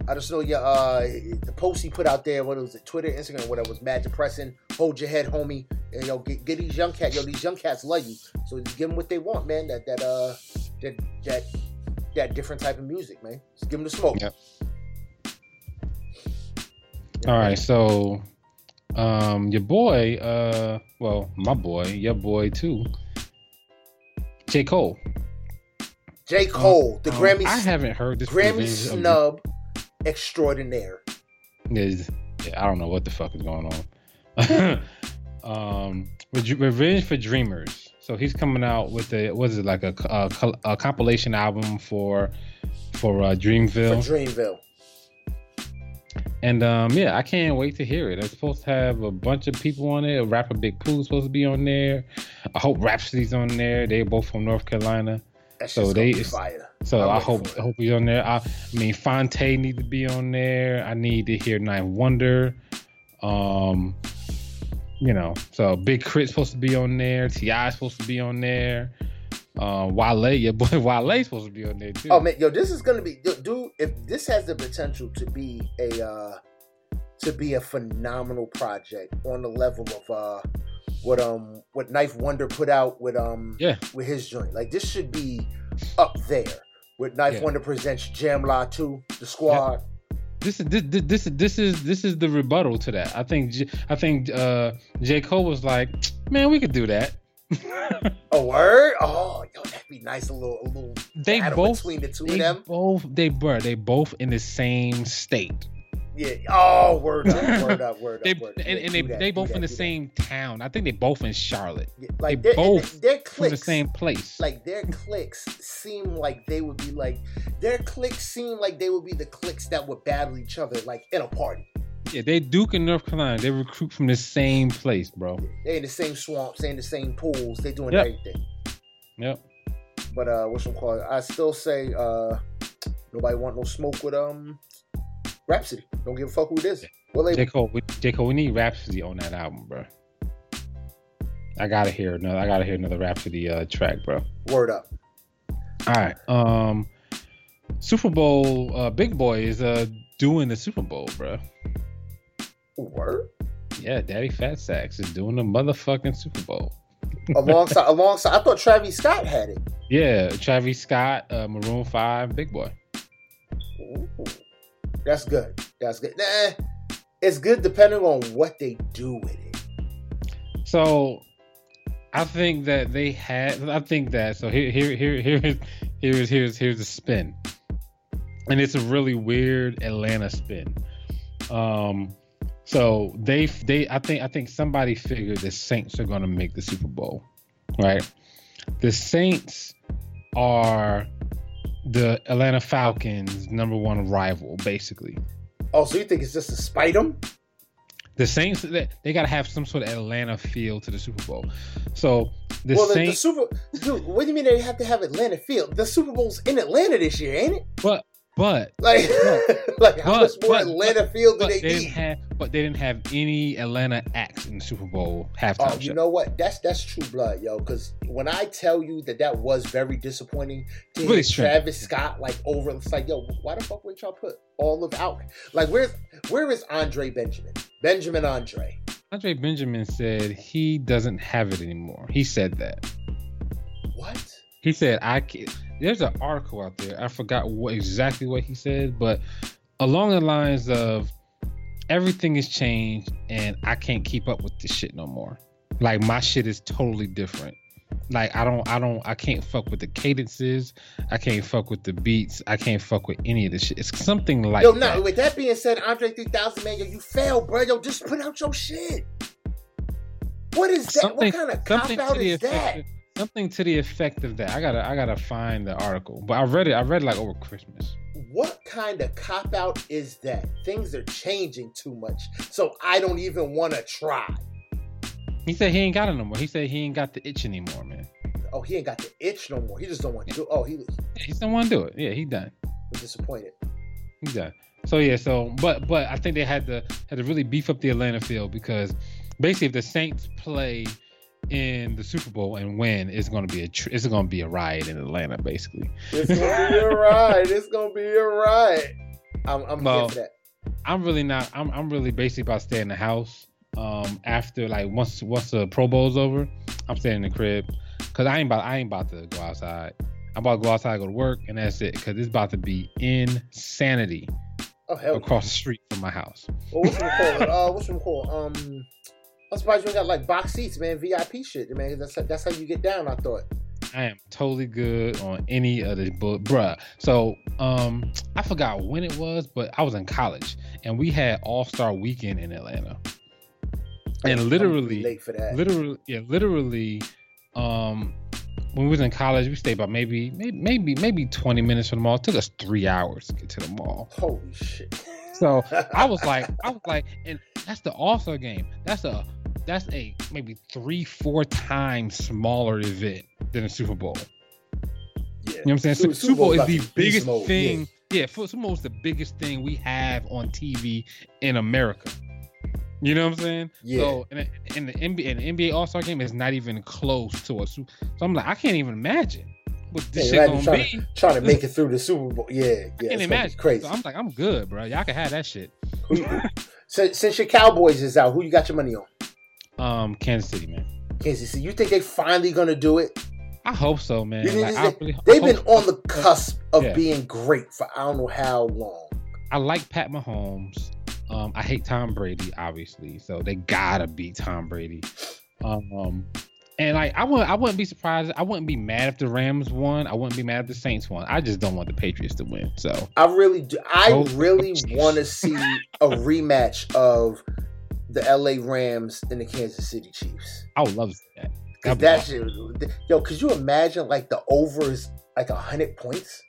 I just know your uh the post he put out there, what it was it, Twitter, Instagram, whatever, was mad depressing. Hold your head, homie, and yo, get, get these young cats. Yo, these young cats love you, so give them what they want, man. That that uh that that that different type of music, man. Just give them the smoke. Yep. All right, so um your boy, uh well, my boy, your boy too. J. Cole. J. Cole, the Um, Grammy I haven't heard this Grammy snub extraordinaire. is yeah, I don't know what the fuck is going on. *laughs* um Re- Revenge for Dreamers. So he's coming out with a what is it like a, a, a compilation album for for uh, For Dreamville. Dreamville. And um, yeah, I can't wait to hear it. It's supposed to have a bunch of people on it. A rapper Big Pooh's supposed to be on there. I hope Rapsody's on there. They're both from North Carolina. That So they- gonna be fire. So I'm I hope. I hope he's on there. I, I mean Phonte need to be on there. I need to hear Ninth Wonder. Um you know, so Big K.R.I.T supposed to be on there. T.I. supposed to be on there. Uh, Wale, your boy *laughs* Wale supposed to be on there too. Oh man, yo, this is gonna be, dude. If this has the potential to be a, uh to be a phenomenal project on the level of uh what um what Ninth Wonder put out with um Yeah. with his joint, like this should be up there. With Knife Yeah. Wonder presents Jamla 2, the squad. This is this, this this this is this is the rebuttal to that. I think J- I think uh, J Cole was like, man, we could do that. *laughs* A word? Oh, yo, that'd Be nice, a little, a little They both between the two of them. both they bro, they both in the same state. Yeah. Oh, word up, *laughs* word up, word up. Word and, Yeah, and they, that, they both that, in the do that. same town. I think they both in Charlotte. Yeah, like they they're, and both their From the same place. like their clicks seem like they would be like their clicks seem like they would be the clicks that would battle each other like in a party. yeah, they Duke in North Carolina. They recruit from the same place, bro. They in the same swamps, they in the same pools, they doing Yep. everything. Yep. But uh what's some call? I still say uh nobody want no smoke with um Rapsody. Don't give a fuck who it is. Well J they Cole, we, J Cole, we need Rapsody on that album, bro. I gotta hear another. I gotta hear another Rapsody uh, track, bro. word up. All right. Um, Super Bowl. Uh, Big Boi is uh doing the Super Bowl, bro. Word? Yeah, Daddy Fat Sax is doing the motherfucking Super Bowl. *laughs* alongside alongside I thought Travis Scott had it. Yeah, Travis Scott, uh, Maroon Five, Big Boi. Ooh, that's good. That's good. Nah, it's good depending on what they do with it. So, I think that they had. I think that. So here, here, here, here's here's here's here's the spin, and it's a really weird Atlanta spin. Um, so they they I think I think somebody figured the Saints are going to make the Super Bowl, right? The Saints are the Atlanta Falcons' number one rival, basically. Oh, so you think it's just to spite them? The Saints they, got to have some sort of Atlanta feel to the Super Bowl. So the well, the, the Super dude, what do you mean they have to have Atlanta field? The Super Bowl's in Atlanta this year, ain't it? but but *laughs* Like, like how but- much more but- Atlanta field do they, they need? have but they didn't have any Atlanta acts in the Super Bowl halftime Oh, you show. know what? That's that's true blood, yo. Because when I tell you that that was very disappointing to Really. Travis Scott like over, it's like, yo, why the fuck wouldn't y'all put all of out? Like, where's where is Andre Benjamin? Benjamin Andre. Andre Benjamin said he doesn't have it anymore. He said that. What? He said I can There's an article out there. I forgot what exactly what he said, but along the lines of everything has changed and I can't keep up with this shit no more. Like my shit is totally different. Like I don't I don't I can't fuck with the cadences. I can't fuck with the beats. I can't fuck with any of this shit. It's something like yo, that. no. With that being said, Andre 3000, man, yo, you failed, bro. Yo, just put out your shit. What is that? what kind of cop out is that? of, something to the effect of that. I gotta I gotta find the article, but I read it. I read it like over Christmas. What kind of cop out is that? Things are changing too much, so I don't even want to try. He said he ain't got it no more. He said he ain't got the itch anymore, man. Oh, he ain't got the itch no more. He just don't want to do. Oh, he Yeah, he don't want to do it. Yeah, he done. disappointed. He done. So yeah, so but but I think they had to had to really beef up the Atlanta field because basically if the Saints play in the Super Bowl and win, it's gonna be a tr- it's gonna be a riot in Atlanta, basically. It's gonna be a ride. It's gonna be a ride. I'm, I'm Well, that. I'm really not. I'm I'm really basically about to stay in the house. Um, after like once once the Pro Bowl's over, I'm staying in the crib because I ain't about I ain't about to go outside. I'm about to go outside, go to work, and that's it. Because it's about to be insanity Oh across the street from my house. Well, what's it called? Uh, what's it called? Um, I'm surprised you ain't got like box seats, man. VIP shit, man. That's that's how you get down. I thought. I am totally good on any of the but bruh. So um I forgot when it was, but I was in college and we had All Star Weekend in Atlanta. And literally late for that. literally yeah literally um when we was in college we stayed about maybe maybe maybe maybe 20 minutes from the mall it took us three hours to get to the mall Holy shit. so *laughs* i was like i was like and that's the all-star game that's a that's a maybe three four times smaller event than a super bowl yeah. you know what i'm saying Super- super, Bowl is the to be beast biggest mode, thing yeah, Super Bowl is the biggest thing we have on tv in america you know what I'm saying? Yeah. So in, the- the NBA, and the NBA All Star game is not even close to a Super. So I'm like, I can't even imagine what Yeah, shit gonna trying, be. to, trying *laughs* to make it through the Super Bowl. Yeah, yeah. I can't imagine. Crazy. So I'm like, I'm good, bro. Y'all can have that shit. *laughs* Since, since your Cowboys is out, who you got your money on? Um, Kansas City, man. Kansas City. You think they finally gonna do it? I hope so, man. Like, this- I really- They've been on the cusp of Yeah. being great for I don't know how long. I like Pat Mahomes. Um, I hate Tom Brady, obviously. So they gotta beat Tom Brady. Um, And like I wouldn't I wouldn't be surprised. I wouldn't be mad if the Rams won. I wouldn't be mad if the Saints won. I just don't want the Patriots to win. So I really do. I Oh, really want to see a rematch of the LA Rams and the Kansas City Chiefs. I would love that. Cause That'd shit, yo, could you imagine like the over is like a hundred points?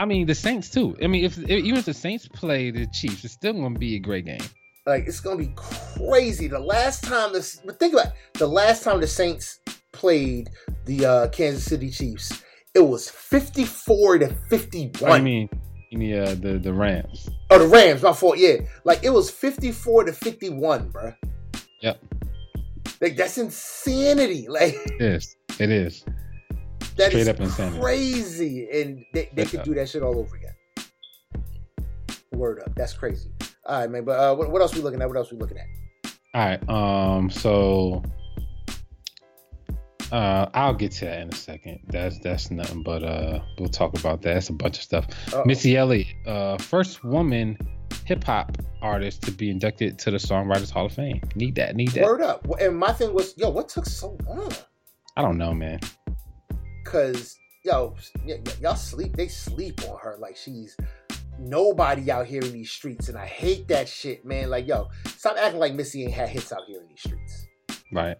I mean the Saints too. I mean if, if even if the Saints play the Chiefs, it's still gonna be a great game. Like it's gonna be crazy. The last time this, but think about it, the last time the Saints played the uh, Kansas City Chiefs, it was fifty-four to fifty-one. I mean, yeah, the the Rams. oh, the Rams, my fault. Yeah, like it was fifty-four to fifty-one, bro. Yep. Like that's insanity. *laughs* Like It is. It is. that Straight is up insanity. crazy, and they, they could do that shit all over again. Word up, that's crazy. All right, man. But uh, what, what else we looking at? What else we looking at? All right. Um. So. Uh, I'll get to that in a second. That's that's nothing, but uh, we'll talk about that. That's a bunch of stuff. Uh-oh. Missy Elliott, uh, first woman hip hop artist to be inducted to the Songwriters Hall of Fame. Need that. Need that. Word up. And my thing was, yo, what took so long? I don't know, man. Cause yo, y- y- y'all sleep. They sleep on her like she's nobody out here in these streets, and I hate that shit, man. Like yo, stop acting like Missy ain't had hits out here in these streets. Right.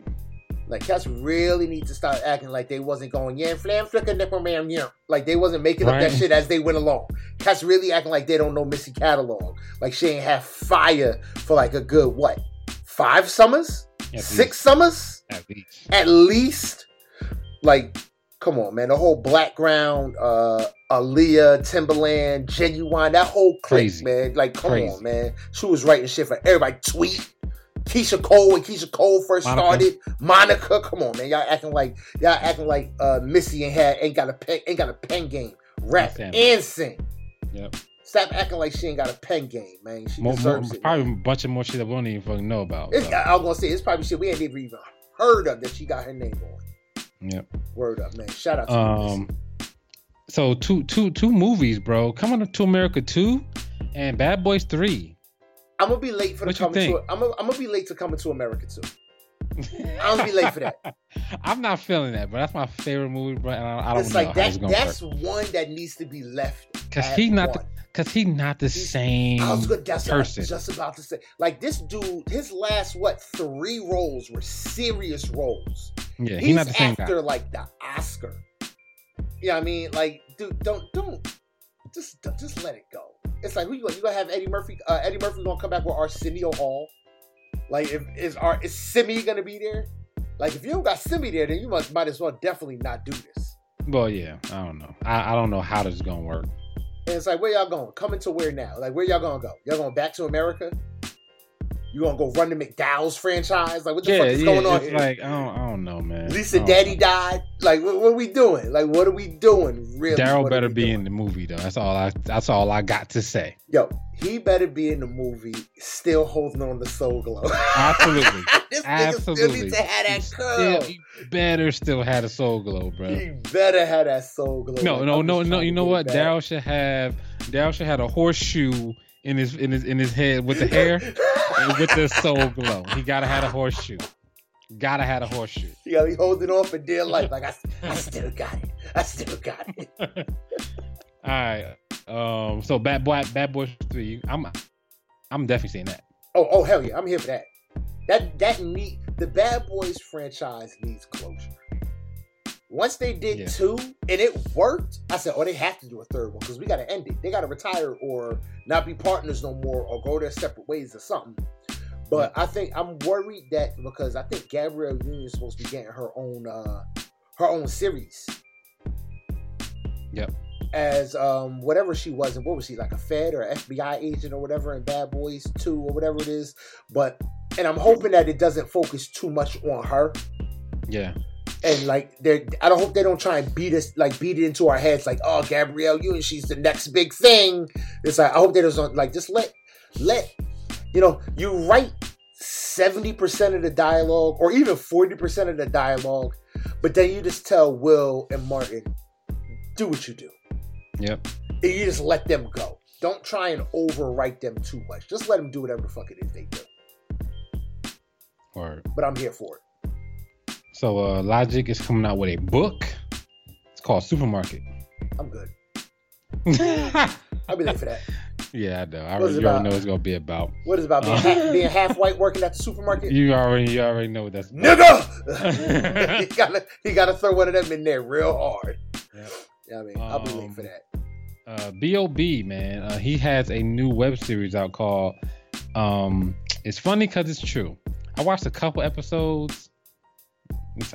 Like cats really need to start acting like they wasn't going yeah, flam flicker nipple man yeah. Like they wasn't making up that shit as they went along. Cats really acting like they don't know Missy catalog. Like she ain't have fire for like a good what? Five summers? At Six summers? At least. At least. Like, come on, man. The whole Blackground, uh Aaliyah, Timbaland, Ginuwine, that whole clique, Crazy. man. Like, come Crazy. on, man. She was writing shit for everybody. Tweet. Keyshia Cole when Keyshia Cole first Monica. started. Monica, come on, man. Y'all acting like y'all acting like uh Missy ain't had ain't got a pen ain't got a pen game. Rap and sing. Yep. Stop acting like she ain't got a pen game, man. She More, more, deserves it. probably man. a bunch of more shit that we don't even fucking know about. I was gonna say it's probably shit we ain't even heard of that she got her name on. Yep. Word up, man. Shout out to. Um. So two two two movies, bro. Coming to America two, and Bad Boys three. I'm gonna be late for the What coming to. I'm gonna, I'm gonna be late to coming to America too. I'm gonna be late for that. *laughs* I'm not feeling that, but that's my favorite movie, bro. And I, I don't It's know like how that. it's That's work one that needs to be left. because at he's not one. Because he's not the same I was good. That's what I was person. just about to say. Like this dude, his last what three roles were serious roles. yeah, he's, He's not the same after guy. like the Oscar. You know I mean? Like, dude, don't don't just don't, just let it go. It's like who you gonna you gonna have Eddie Murphy? Uh, Eddie Murphy gonna come back with Arsenio Hall. Like, if is our is Semmi gonna be there? Like, if you don't got Semmi there, then you must might as well definitely not do this. Well, yeah, I don't know. I, I don't know how this is gonna work. And it's like, where y'all going? Coming to where now? Like, where y'all gonna go? Y'all going back to America? You gonna go run the McDowell's franchise? Like, what the yeah, fuck is yeah. going on here? like I don't, I don't know, man. Lisa Daddy know. died. Like, what, what are we doing? Like, what are we doing? Really? Darryl better be doing? in the movie though. That's all I. That's all I got to say. Yo, he better be in the movie, still holding on to Soul Glo. *laughs* Absolutely. this nigga still Absolutely. needs to have that still- curl. he better still had a soul glo, bro. He better have that Soul Glo. No, Like, no, no, no. You know what? Darryl should have. Darryl should have a horseshoe in his in his in his head with the hair with the soul glo. He gotta have a horseshoe. Gotta have a horseshoe. You gotta be holding on for dear life. Like I, I still got it. I still got it. *laughs* All right. Um. So bad boy, bad boys three. I'm. I'm definitely seeing that. Oh, oh hell yeah, I'm here for that. That that need the Bad Boys franchise needs closure. Once they did Yeah. two and it worked, I said, oh, they have to do a third one because we got to end it. They got to retire or not be partners no more or go their separate ways or something. But I think I'm worried that because I think Gabrielle Union is supposed to be getting her own uh her own series. Yep. As um whatever she was, and what was she like a Fed or FBI agent or whatever in Bad Boys Two or whatever it is. But and I'm hoping that it doesn't focus too much on her Yeah. And like they I don't hope they don't try and beat us like beat it into our heads like oh Gabrielle Union she's the next big thing. It's like I hope they don't like just let let you know you write seventy percent of the dialogue or even forty percent of the dialogue, but then you just tell Will and Martin do what you do. Yep. And you just let them go. Don't try and overwrite them too much. Just let them do whatever the fuck it is they do. Word. But I'm here for it. So uh, Logic is coming out with a book. It's called Supermarket. I'm good. *laughs* I'll be there for that. Yeah, I know. I already, you already know what it's gonna be about. What is it about being, Uh. half, being half white working at the supermarket? You already, you already know what that's. About. Nigga! *laughs* *laughs* he gotta he gotta throw one of them in there real hard. Yeah. Yeah, I mean, I'll be late Um, for that. uh, Bob man, uh, he has a new web series out called. Um, it's funny because it's true. I watched a couple episodes. It's.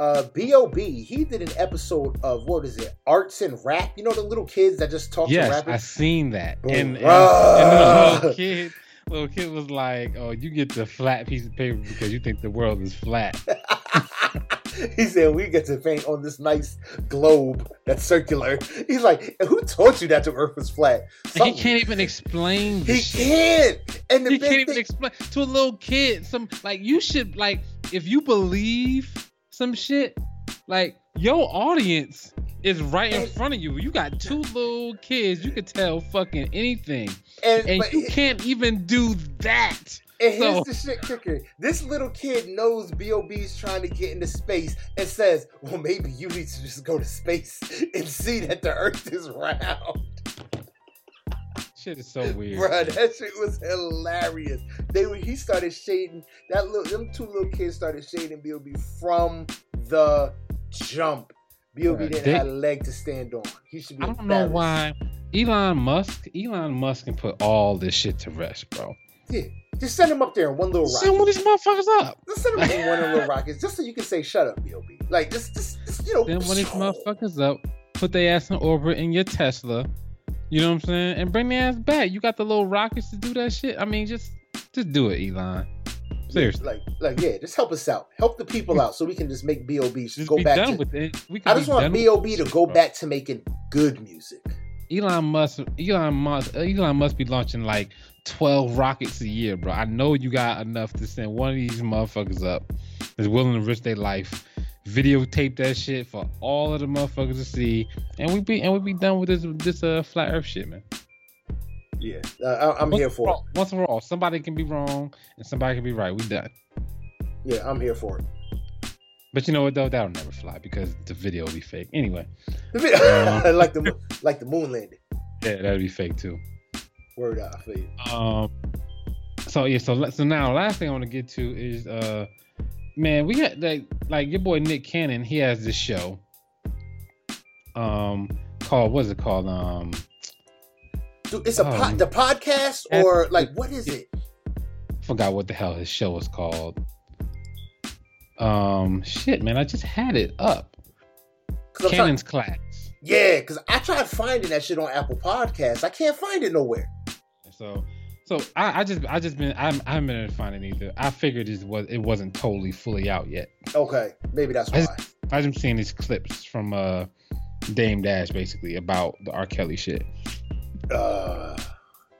Uh, B.O.B. He did an episode of what is it? Arts and rap. You know the little kids that just talk to Yes, rappers. I seen that, and, and, and the little *laughs* kid, little kid was like, "Oh, you get the flat piece of paper because you think the world is flat." *laughs* *laughs* he said we get to paint on this nice globe that's circular. He's like, who taught you that the Earth was flat? And he can't even explain. He shit. can't. And the He can't even explain to a little kid. Some like you should like if you believe some shit, like your audience is right in And- front of you. You got two little kids. You could tell fucking anything, and, and you can't even do that. And here's So- the shit kicker. This little kid knows B.O.B.'s trying to get into space and says, well, maybe you need to just go to space and see that the Earth is round. Shit is so weird. Bruh, that shit was hilarious. They were, He started shading, that little, them two little kids started shading B.O.B. from the jump. B.O.B. Didn't they- have a leg to stand on. He should be I don't know why Elon Musk. Elon Musk can put all this shit to rest, bro. Yeah, just send him up there in one little rocket. Send one of these motherfuckers up. Just send him in one little *laughs* rockets, just so you can say, "Shut up, B.O.B." Like, just, just, just you know, Send one of these motherfuckers up. Put their ass in orbit in your Tesla. You know what I'm saying? And bring their ass back. You got the little rockets to do that shit. I mean, just just do it, Elon. Seriously. Like, like, yeah, just help us out. Help the people out so we can just make B.O.B. Just, Just go be back done to. with it. We can I just want B.O.B. to go back to making good music. Elon Musk, Elon Musk, Elon must be launching like twelve rockets a year, bro. I know you got enough to send one of these motherfuckers up that's willing to risk their life, videotape that shit for all of the motherfuckers to see, and we be and we be done with this this uh flat Earth shit, man. Yeah, uh, I, I'm Once here for all- Once and for all, somebody can be wrong and somebody can be right. We done. Yeah, I'm here for it. But you know what though? That'll never fly because the video will be fake. Anyway, *laughs* like the like the moon landing. yeah, that'll be fake too. Word out, I feel you. Um. So yeah. So so now, last thing I want to get to is uh, man, we got like like your boy Nick Cannon. He has this show. Um, called what's it called? Um, Dude, it's a pod, the podcast or like what is it? forgot what the hell his show is called. Um, shit, man, I just had it up. I'm trying- Cannon's class. yeah, because I tried finding that shit on Apple Podcasts. I can't find it nowhere. So, so I, I just I just been I'm I haven't been able to find it either. I figured it was it wasn't totally fully out yet. Okay, maybe that's I why. just- I just seeing these clips from uh Dame Dash basically about the R. Kelly shit. Uh,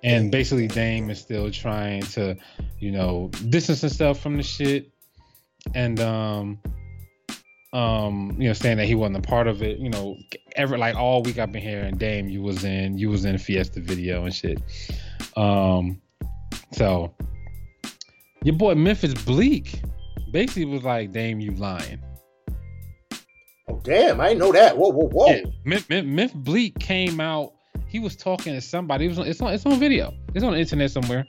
And basically Dame is still trying to, you know, distance himself from the shit. And um um, you know, saying that he wasn't a part of it, you know, ever like all week I've been hearing Dame, you was in you was in Fiesta video and shit. Um so your boy Memphis Bleek basically was like, Dame, you lying. oh damn, I didn't know that. Whoa, whoa, whoa. Yeah, Myth, Myth Bleak came out. He was talking to somebody. It was on, it's on it's on video. It's on the internet somewhere.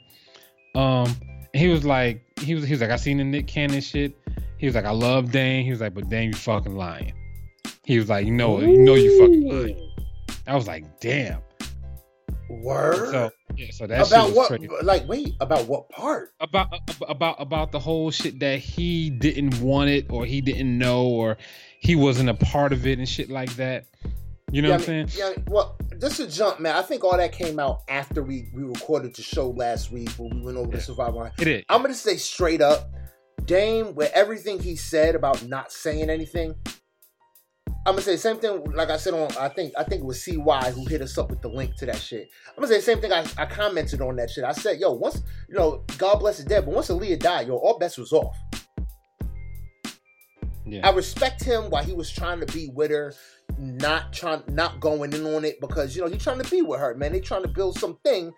Um, he was like, he was he was like, I seen the Nick Cannon shit. He was like, I love Dame. He was like, but Dame, you fucking lying. He was like, you know, you know, you fucking lying. I was like, damn. Word. So yeah, so that about what? crazy. Like, wait, about what part? about about about the whole shit that he didn't want it or he didn't know or he wasn't a part of it and shit like that. You know yeah, what I'm mean, saying? Yeah, well, just a jump, man. I think all that came out after we we recorded the show last week when we went over Yeah. the survival. It is. I'm gonna say straight up, Dame, with everything he said about not saying anything. I'm gonna say the same thing. Like I said on, I think I think it was CY who hit us up with the link to that shit. I'm gonna say the same thing. I, I commented on that shit. I said, yo, once you know, God bless his dead, but once Aaliyah died, yo, all bets was off. Yeah. I respect him while he was trying to be with her, not trying, not going in on it because you know he's trying to be with her, man. They trying to build something.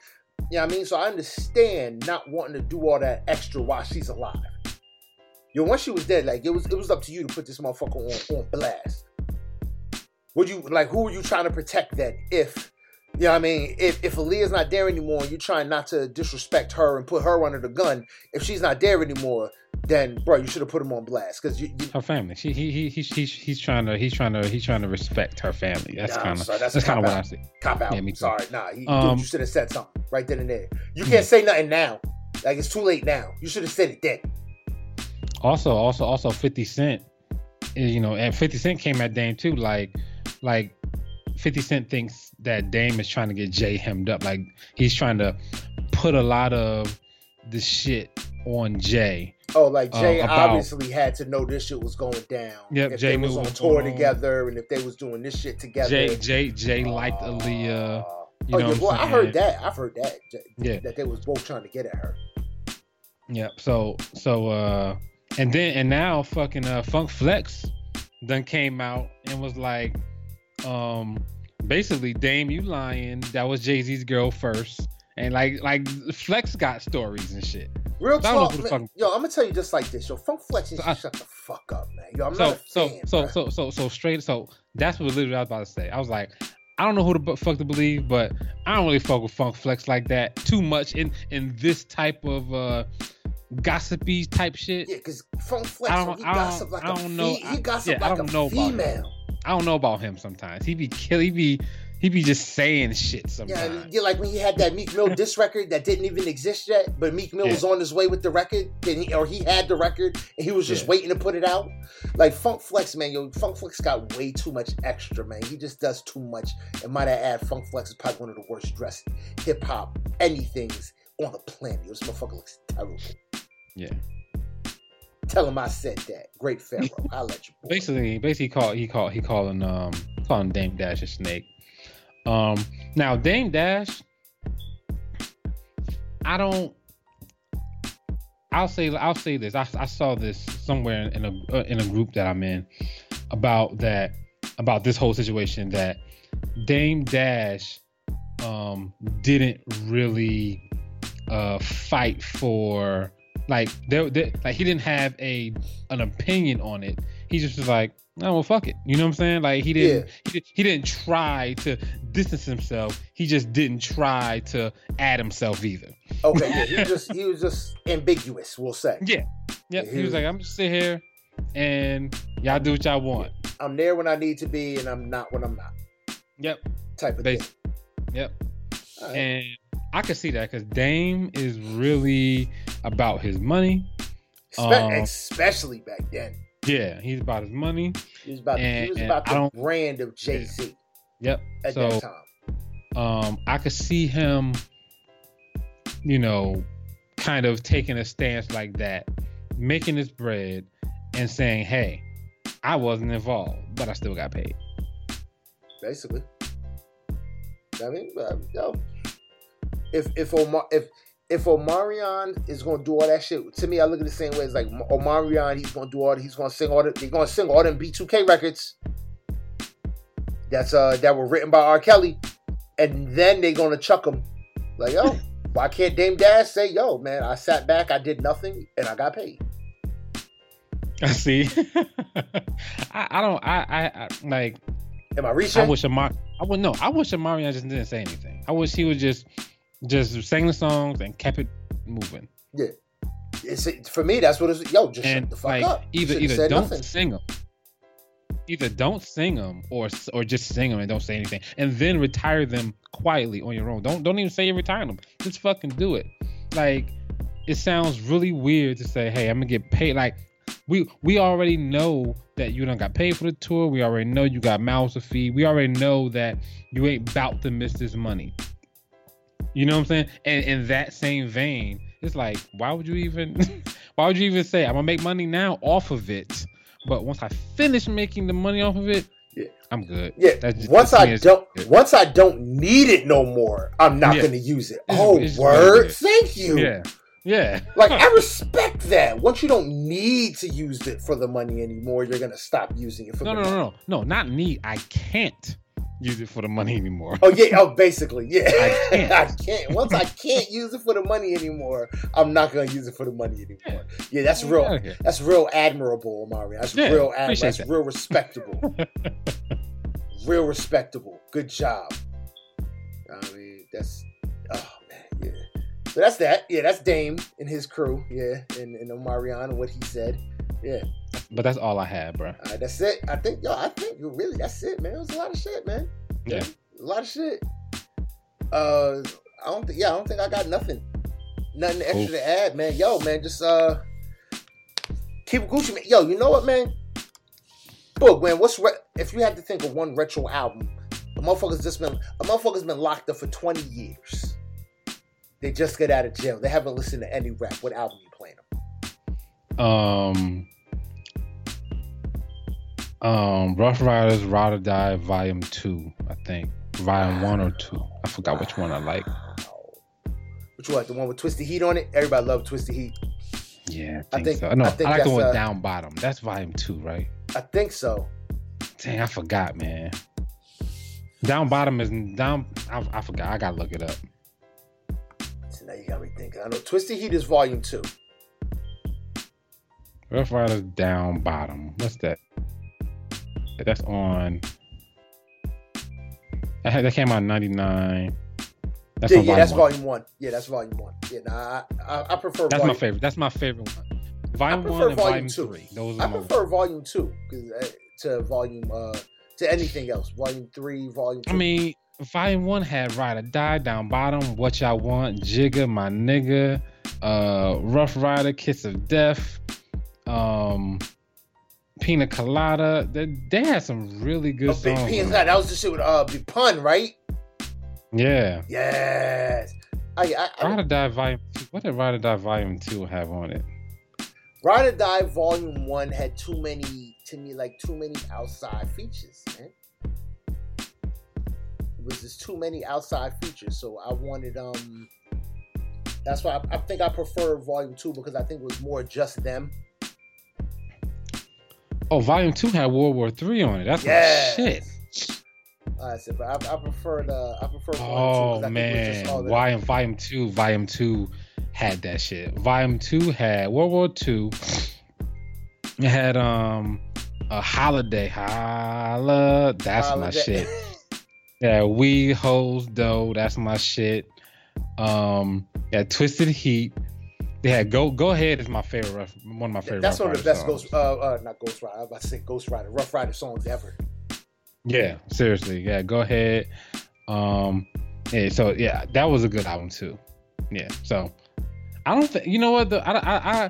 You know what I mean? So I understand not wanting to do all that extra while she's alive. Yo, once she was dead, like it was it was up to you to put this motherfucker on on blast. Would you like who are you trying to protect then? If you know what I mean, if if Aaliyah's not there anymore, and you're trying not to disrespect her and put her under the gun. If she's not there anymore, then bro, you should have put him on blast because you, you Her family. She he he he's he's he's trying to he's trying to he's trying to respect her family. That's Nah, kind of that's that's, kind of what I see. cop out. Yeah, me too. Sorry, nah, he, Um, dude, you should have said something right then and there. You can't say nothing now. Like it's too late now. You should have said it then. Also, also, also, Fifty Cent. You know, and Fifty Cent came at Dame too. Like, like, Fifty Cent thinks that Dame is trying to get Jay hemmed up. Like, he's trying to put a lot of the shit on Jay. Oh, like Jay Uh, about- obviously had to know this shit was going down. Yep, if Jay they was on tour on. together and if they was doing this shit together. Jay, Jay, Jay liked Uh, Aaliyah. You oh know yeah, well I heard that. I've heard that. Yeah. That they was both trying to get at her. Yep. So, so, uh, and then and now, fucking uh, Funk Flex, then came out and was like, um, basically, Dame, you lying. That was Jay Z's girl first, and like, like Flex got stories and shit. Real I talk, man. yo. I'm gonna tell you just like this. Yo, Funk Flex needs So to shut the fuck up, man. Yo, I'm so, not a so, fan. so, so, so, so straight. So that's what literally I was about to say. I was like, I don't know who the fuck to believe, but I don't really fuck with Funk Flex like that too much in in this type of uh gossipy type shit. Yeah, because Funk Flex, I don't- he I don't- gossip like I a don't know. fe- I- he gossip yeah, I don't a know female. I don't know about him sometimes. He be kill. He be he be just saying shit Yeah, sometimes. yeah, like when he had that Meek Mill disc record that didn't even exist yet, but Meek Mill Yeah. was on his way with the record, he, or he had the record and he was just Yeah. waiting to put it out. Like Funk Flex, man, yo, Funk Flex got way too much extra, man. He just does too much. And might I add, Funk Flex is probably one of the worst dressed hip hop anythings on the planet. This motherfucker looks terrible. Yeah. Tell him I said that. Great Pharaoh. *laughs* I'll let you. Boy. Basically, basically, he call he called he calling um calling Dame Dash a snake. Um, now Dame Dash, I don't. I'll say I'll say this. I, I saw this somewhere in a uh, in a group that I'm in about that about this whole situation that Dame Dash um didn't really uh fight for like there, there like he didn't have a an opinion on it. He just was like, oh well, fuck it. You know what I'm saying? Like he didn't he, he didn't try to distance himself. He just didn't try to add himself either. Okay, yeah, he *laughs* just he was just ambiguous. We'll say. Yeah. Yep. He was Yeah. like, I'm just sit here and y'all do what y'all want. I'm there when I need to be, and I'm not when I'm not. Yep. Type of Basi- thing. Yep. Right. And I could see that because Dame is really about his money. Um, especially back then. Yeah, he's about his money. He was about and- he was about the brand of Jay Z Yep. at so that time. um I could see him, you know, kind of taking a stance like that, making his bread and saying, Hey, I wasn't involved, but I still got paid. Basically, I mean, uh, if if Omar if if Omarion is gonna do all that shit, to me, I look at it the same way. It's like Omarion, he's gonna do all. He's gonna sing all. The, they're gonna sing all them B2K records. That's uh that were written by R. Kelly, and then they're gonna chuck them. Like yo, *laughs* why can't Dame Dash say, yo, man, I sat back, I did nothing, and I got paid. I *laughs* see. *laughs* I, I don't I, I I like Am I reaching? I wish Amar I would no, I wish Omarion just didn't say anything. I wish he was just just sang the songs and kept it moving. it's, for me, that's what it's. Yo, just shut the fuck like up. You either either don't nothing. sing them either don't sing them or or just sing them and don't say anything. And then retire them quietly on your own. Don't don't even say you're retiring them just fucking do it. Like it sounds really weird to say hey i'm gonna get paid. Like we we already know that you don't got paid for the tour. We already know you got mouths to feed. We already know that you ain't about to miss this money you know what i'm saying and in that same vein it's like why would you even *laughs* why would you even say i'm gonna make money now off of it but once i finish making the money off of it Yeah. i'm good Yeah. That's just- once I don't, yeah. once I don't need it no more, I'm not Yeah. going to use it. It's- oh, it's word! Thank you. yeah yeah *laughs* Like I *laughs* respect that. Once you don't need to use it for the money anymore, you're going to stop using it for no no no money. no no not need i can't use it for the money anymore. Oh yeah, oh basically, yeah. I *laughs* can't. I can't. Once I can't use it for the money anymore, I'm not gonna use it for the money anymore. Yeah, that's real. here. That's real admirable, Omari. That's Yeah, real admirable. That's that. real respectable. *laughs* real respectable. Good job. I mean, that's oh man, yeah. So that's that. Yeah, that's Dame and his crew. Yeah, and, and Omarion and what he said. Yeah. But that's all I had, bro. Right, that's it. I think, yo, I think you really, that's it, man. It was a lot of shit, man. Yeah. A lot of shit. Uh, I don't think, yeah, I don't think I got nothing, nothing extra Cool. to add, man. Yo, man, just uh, keep it Gucci, man. Yo, you know what, man? Look, man, what's re- if you had to think of one retro album? A motherfucker's just been a motherfucker's been locked up for twenty years. They just get out of jail. They haven't listened to any rap. What album you playing them? Um, um, Ruff Ryders, Ryde or Die, Volume Two, I think. Volume One or Two. I forgot which one I like. Which one? The one with Twisted Heat on it? Everybody love Twisted Heat. Yeah, I I think, think- so. No, I I, think like the one uh, Down Bottom. That's Volume Two, right? I think so. Dang, I forgot, man. Down Bottom is down. I, I forgot. I gotta look it up. So now you got me thinking. I know Twisted Heat is volume two. Ruff Ryders, Down Bottom. What's that? That's on. That, that came out in '99. That's yeah, yeah, volume that's one. volume one. Yeah, that's volume one. Yeah, nah, I, I, I prefer That's volume. my favorite. That's my favorite one. Volume one and volume volume two. three. Those I prefer volume two uh, to volume uh to anything else. Volume three, volume two. I mean, volume one had Ryde or Die, Down Bottom, What Y'all Want, Jigga, My Nigga, uh, Ruff Ryder, Kiss of Death, um, Pina Colada. They, they had some really good oh, songs. P on and it. that was the shit with uh Big Pun, right? Yeah. Yes. I, I, I Ryde or Die Volume. What did Ryde or Die Volume Two have on it? Ryde or Die Volume One had too many to me, like too many outside features, man. It was just too many outside features, so I wanted um. That's why I, I think I prefer Volume Two because I think it was more just them. Oh, Volume Two had World War Three on it. That's Yes. shit. I said, but I, I prefer the I prefer Volume Two Oh 'cause I think just all man, in Volume Two? Volume Two had that shit. Volume Two had World War Two. It had um a holiday holla. That's my shit. *laughs* Yeah, we hoes though. That's my shit. Um, yeah, Twisted Heat. Had go go ahead is my favorite. Rough, one of my favorite. That's Rough one of the best songs. Ghost, uh, uh, not Ghost Rider. I was about to say Ghost Rider, Ruff Ryder songs ever. Yeah, seriously. Yeah, go ahead. Um, yeah. So yeah, that was a good album too. Yeah. So I don't think you know what the I I I,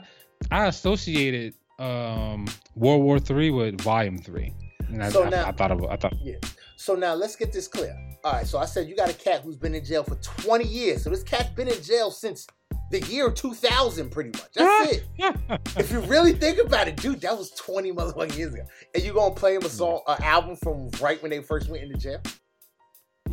I associated um World War Three with Volume Three. And I, So I, now- I thought of I thought yeah. So now let's get this clear. All right, so I said you got a cat who's been in jail for 20 years. So this cat's been in jail since the year 2000, pretty much. That's it. *laughs* If you really think about it, dude, that was 20 motherfucking years ago. And you gonna play him a song, an album from right when they first went into jail?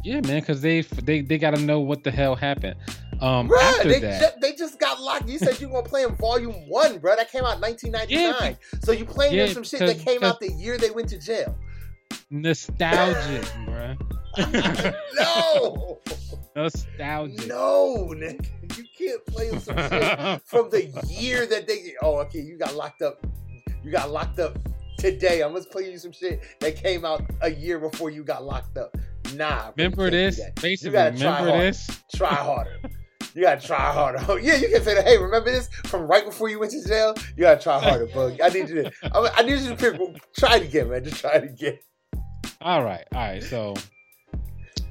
yeah, man, because they they they got to know what the hell happened. Um, Bruh, after they, that, they just got locked. You said you were gonna play him volume one, bro. That came out in 1999. so you playing Yeah, them some shit that came out the year they went to jail. nostalgic, bro. *laughs* No, *laughs* nostalgic. no, nigga. You can't play some shit *laughs* from the year that they. Oh, okay. You got locked up. You got locked up today. I'm gonna play you some shit that came out a year before you got locked up. Nah. you Remember this? Basically, gotta try remember hard. this? Try harder. You gotta try harder. Oh, *laughs* yeah, you can say that. Hey, remember this from right before you went to jail? You gotta try harder, bro. I need you to. I, I need you to pick. Try it again, man. Just try it again. All right, all right. So,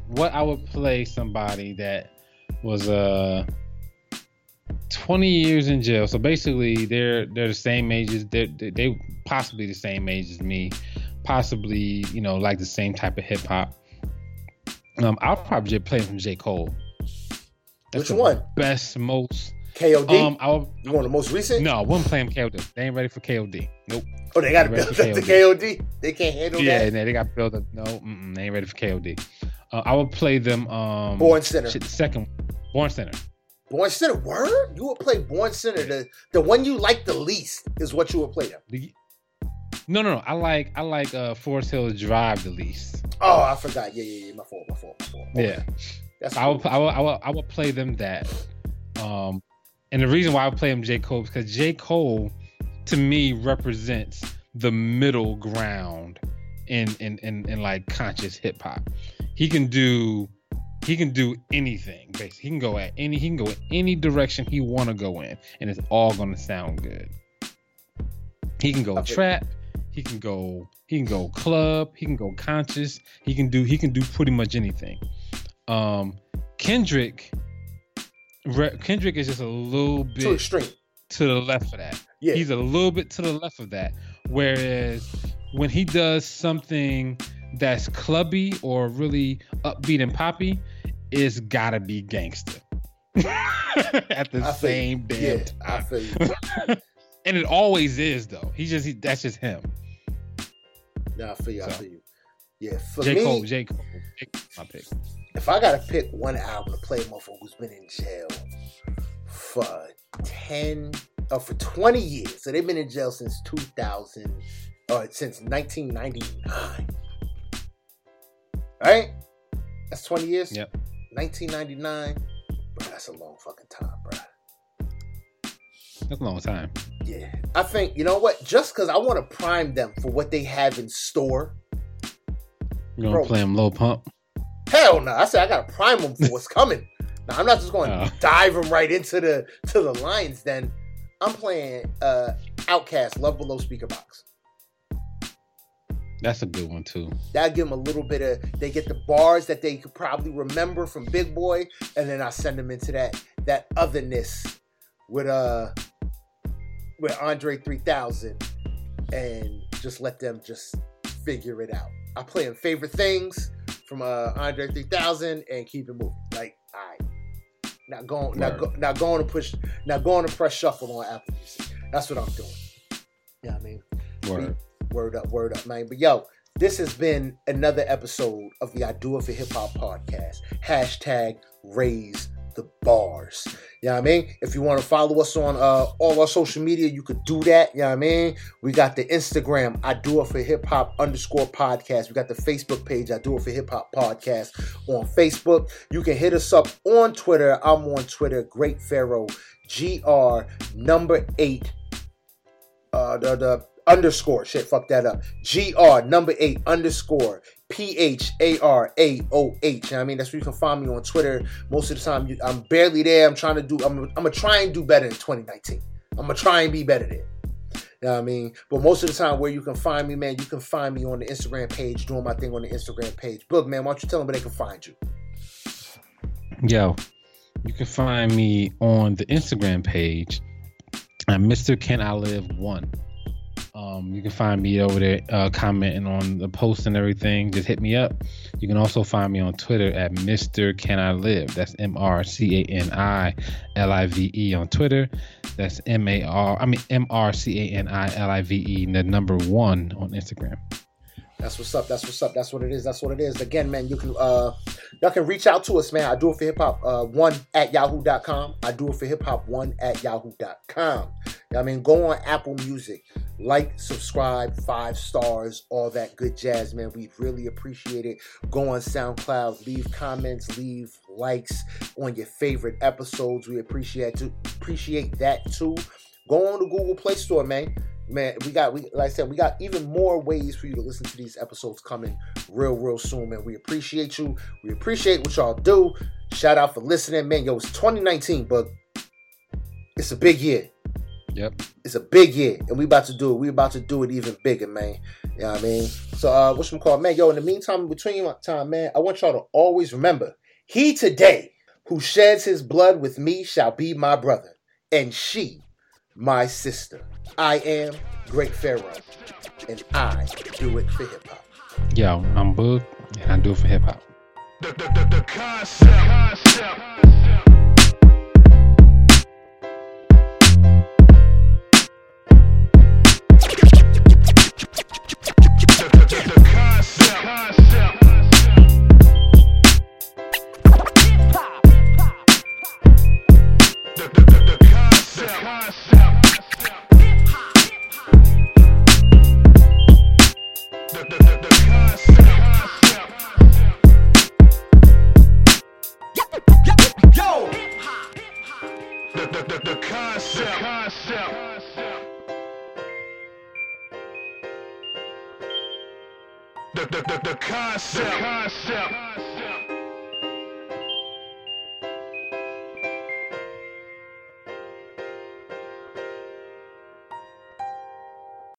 what I would play somebody that was uh 20 years in jail. So basically, they're they're the same ages. They're, they they possibly the same age as me. Possibly, you know, like the same type of hip hop. Um, I'll probably just play from J Cole. Which one? Best, most. KOD. Um, I would, you want the most recent? no, I wouldn't play him KOD. They ain't ready for KOD. Nope. Oh, they gotta Ready build for up the KOD. KOD. They can't handle Yeah, that. yeah, they got built up. No, they ain't ready for KOD. Uh, I would play them. Um, Born Sinner. Shit, the second Born Sinner. Born Sinner. Word? You would play Born Sinner. The the one you like the least is what you would play them. The- No, no, no. I like I like uh Forest Hills Drive the least. Oh, I forgot. Yeah, yeah, yeah. My fault. My fault. My fault. Okay. Yeah. That's I would, I would, I would, I would play them that. Um, and the reason why I would play him J. Cole is because J. Cole, to me, represents the middle ground in in in, in like conscious hip hop. He can do he can do anything. Basically, he can go at any he can go in any direction he want to go in, and it's all gonna sound good. He can go feel- trap. He can go. He can go club. He can go conscious. He can do. He can do pretty much anything. Um, Kendrick. Re- Kendrick is just a little bit Too extreme. to the left of that. Yeah. He's a little bit to the left of that. Whereas when he does something that's clubby or really upbeat and poppy, it's gotta be gangster. *laughs* At the I same damn Yeah, time. I feel you. *laughs* and it always is though. He just he, that's just him. Nah, I feel you. I feel you. Yeah, for J. me, Cole, J. Cole, my pick. if I gotta pick one album to play motherfucker who's been in jail for ten or for twenty years, so they've been in jail since two thousand or since nineteen ninety nine. Right? That's twenty years. Yep. Nineteen ninety nine. Bro, that's a long fucking time, bro. That's a long time. Yeah, I think you know what? Just because I want to prime them for what they have in store. You gonna play them Lil Pump? Hell no! I said I gotta prime them for what's *laughs* coming. Now I'm not just going to Oh. dive them right into the to the lines Then I'm playing uh OutKast Love Below Speakerboxxx. That's a good one too. That'll give them a little bit of. They get the bars that they could probably remember from Big Boi, and then I send them into that that otherness with uh with Andre 3000, and just let them just figure it out. I play them favorite things from uh Andre 3000 and keep it moving. Like, all right, not going, not, Word. go, not going to push, not going to press shuffle on Apple Music. That's what I'm doing. Yeah, I mean. Word. Word up, word up, man. But yo, this has been another episode of the I Do It for Hip Hop podcast. Hashtag raise the bars. You know what I mean? If you want to follow us on uh, all our social media, you could do that. You know what I mean? We got the Instagram, I Do It for Hip Hop underscore podcast. We got the Facebook page, I Do It for Hip Hop podcast on Facebook. You can hit us up on Twitter. I'm on Twitter, Great Pharaoh, GR number eight uh the, the underscore shit fuck that up gr number eight underscore p-h-a-r-a-o-h i mean that's where you can find me on twitter most of the time you, i'm barely there i'm trying to do i'm, I'm gonna try and do better in 2019 i'm gonna try and be better there you know what I mean? But most of the time, where you can find me, man, you can find me on the Instagram page, doing my thing on the Instagram page. Boog, man, why don't you tell them where they can find you? Yo, you can find me on the Instagram page at Mr. Can I Live One. Um, you can find me over there uh, commenting on the post and everything. Just hit me up. You can also find me on Twitter at Mr. Can I Live. That's M R C A N I L I V E on Twitter. That's M A R. I mean M R C A N I L I V E. The number one on Instagram. That's what's up. That's what's up. That's what it is. That's what it is. Again, man, you can uh y'all can reach out to us, man. I do it for hip hop uh one at yahoo.com. I do it for hip hop one at yahoo.com. I mean, go on Apple Music, like, subscribe, five stars, all that good jazz, man. We really appreciate it. Go on SoundCloud, leave comments, leave likes on your favorite episodes. We appreciate to appreciate that too. Go on the Google Play Store, man man we got we like i said we got even more ways for you to listen to these episodes coming real real soon man. We appreciate you. We appreciate what y'all do. Shout out for listening man. Yo it's 2019 but it's a big year. Yep. it's a big year and we about to do it. We about to do it even bigger man. You know what i mean? So uh what's call man yo in the meantime in between time man i want y'all to always remember he today who sheds his blood with me shall be my brother and she my sister i am great pharaoh and i do it for hip-hop Yo, I'm Boog, and I do it for hip hop. The, the, the, the concept. concept. The, concept.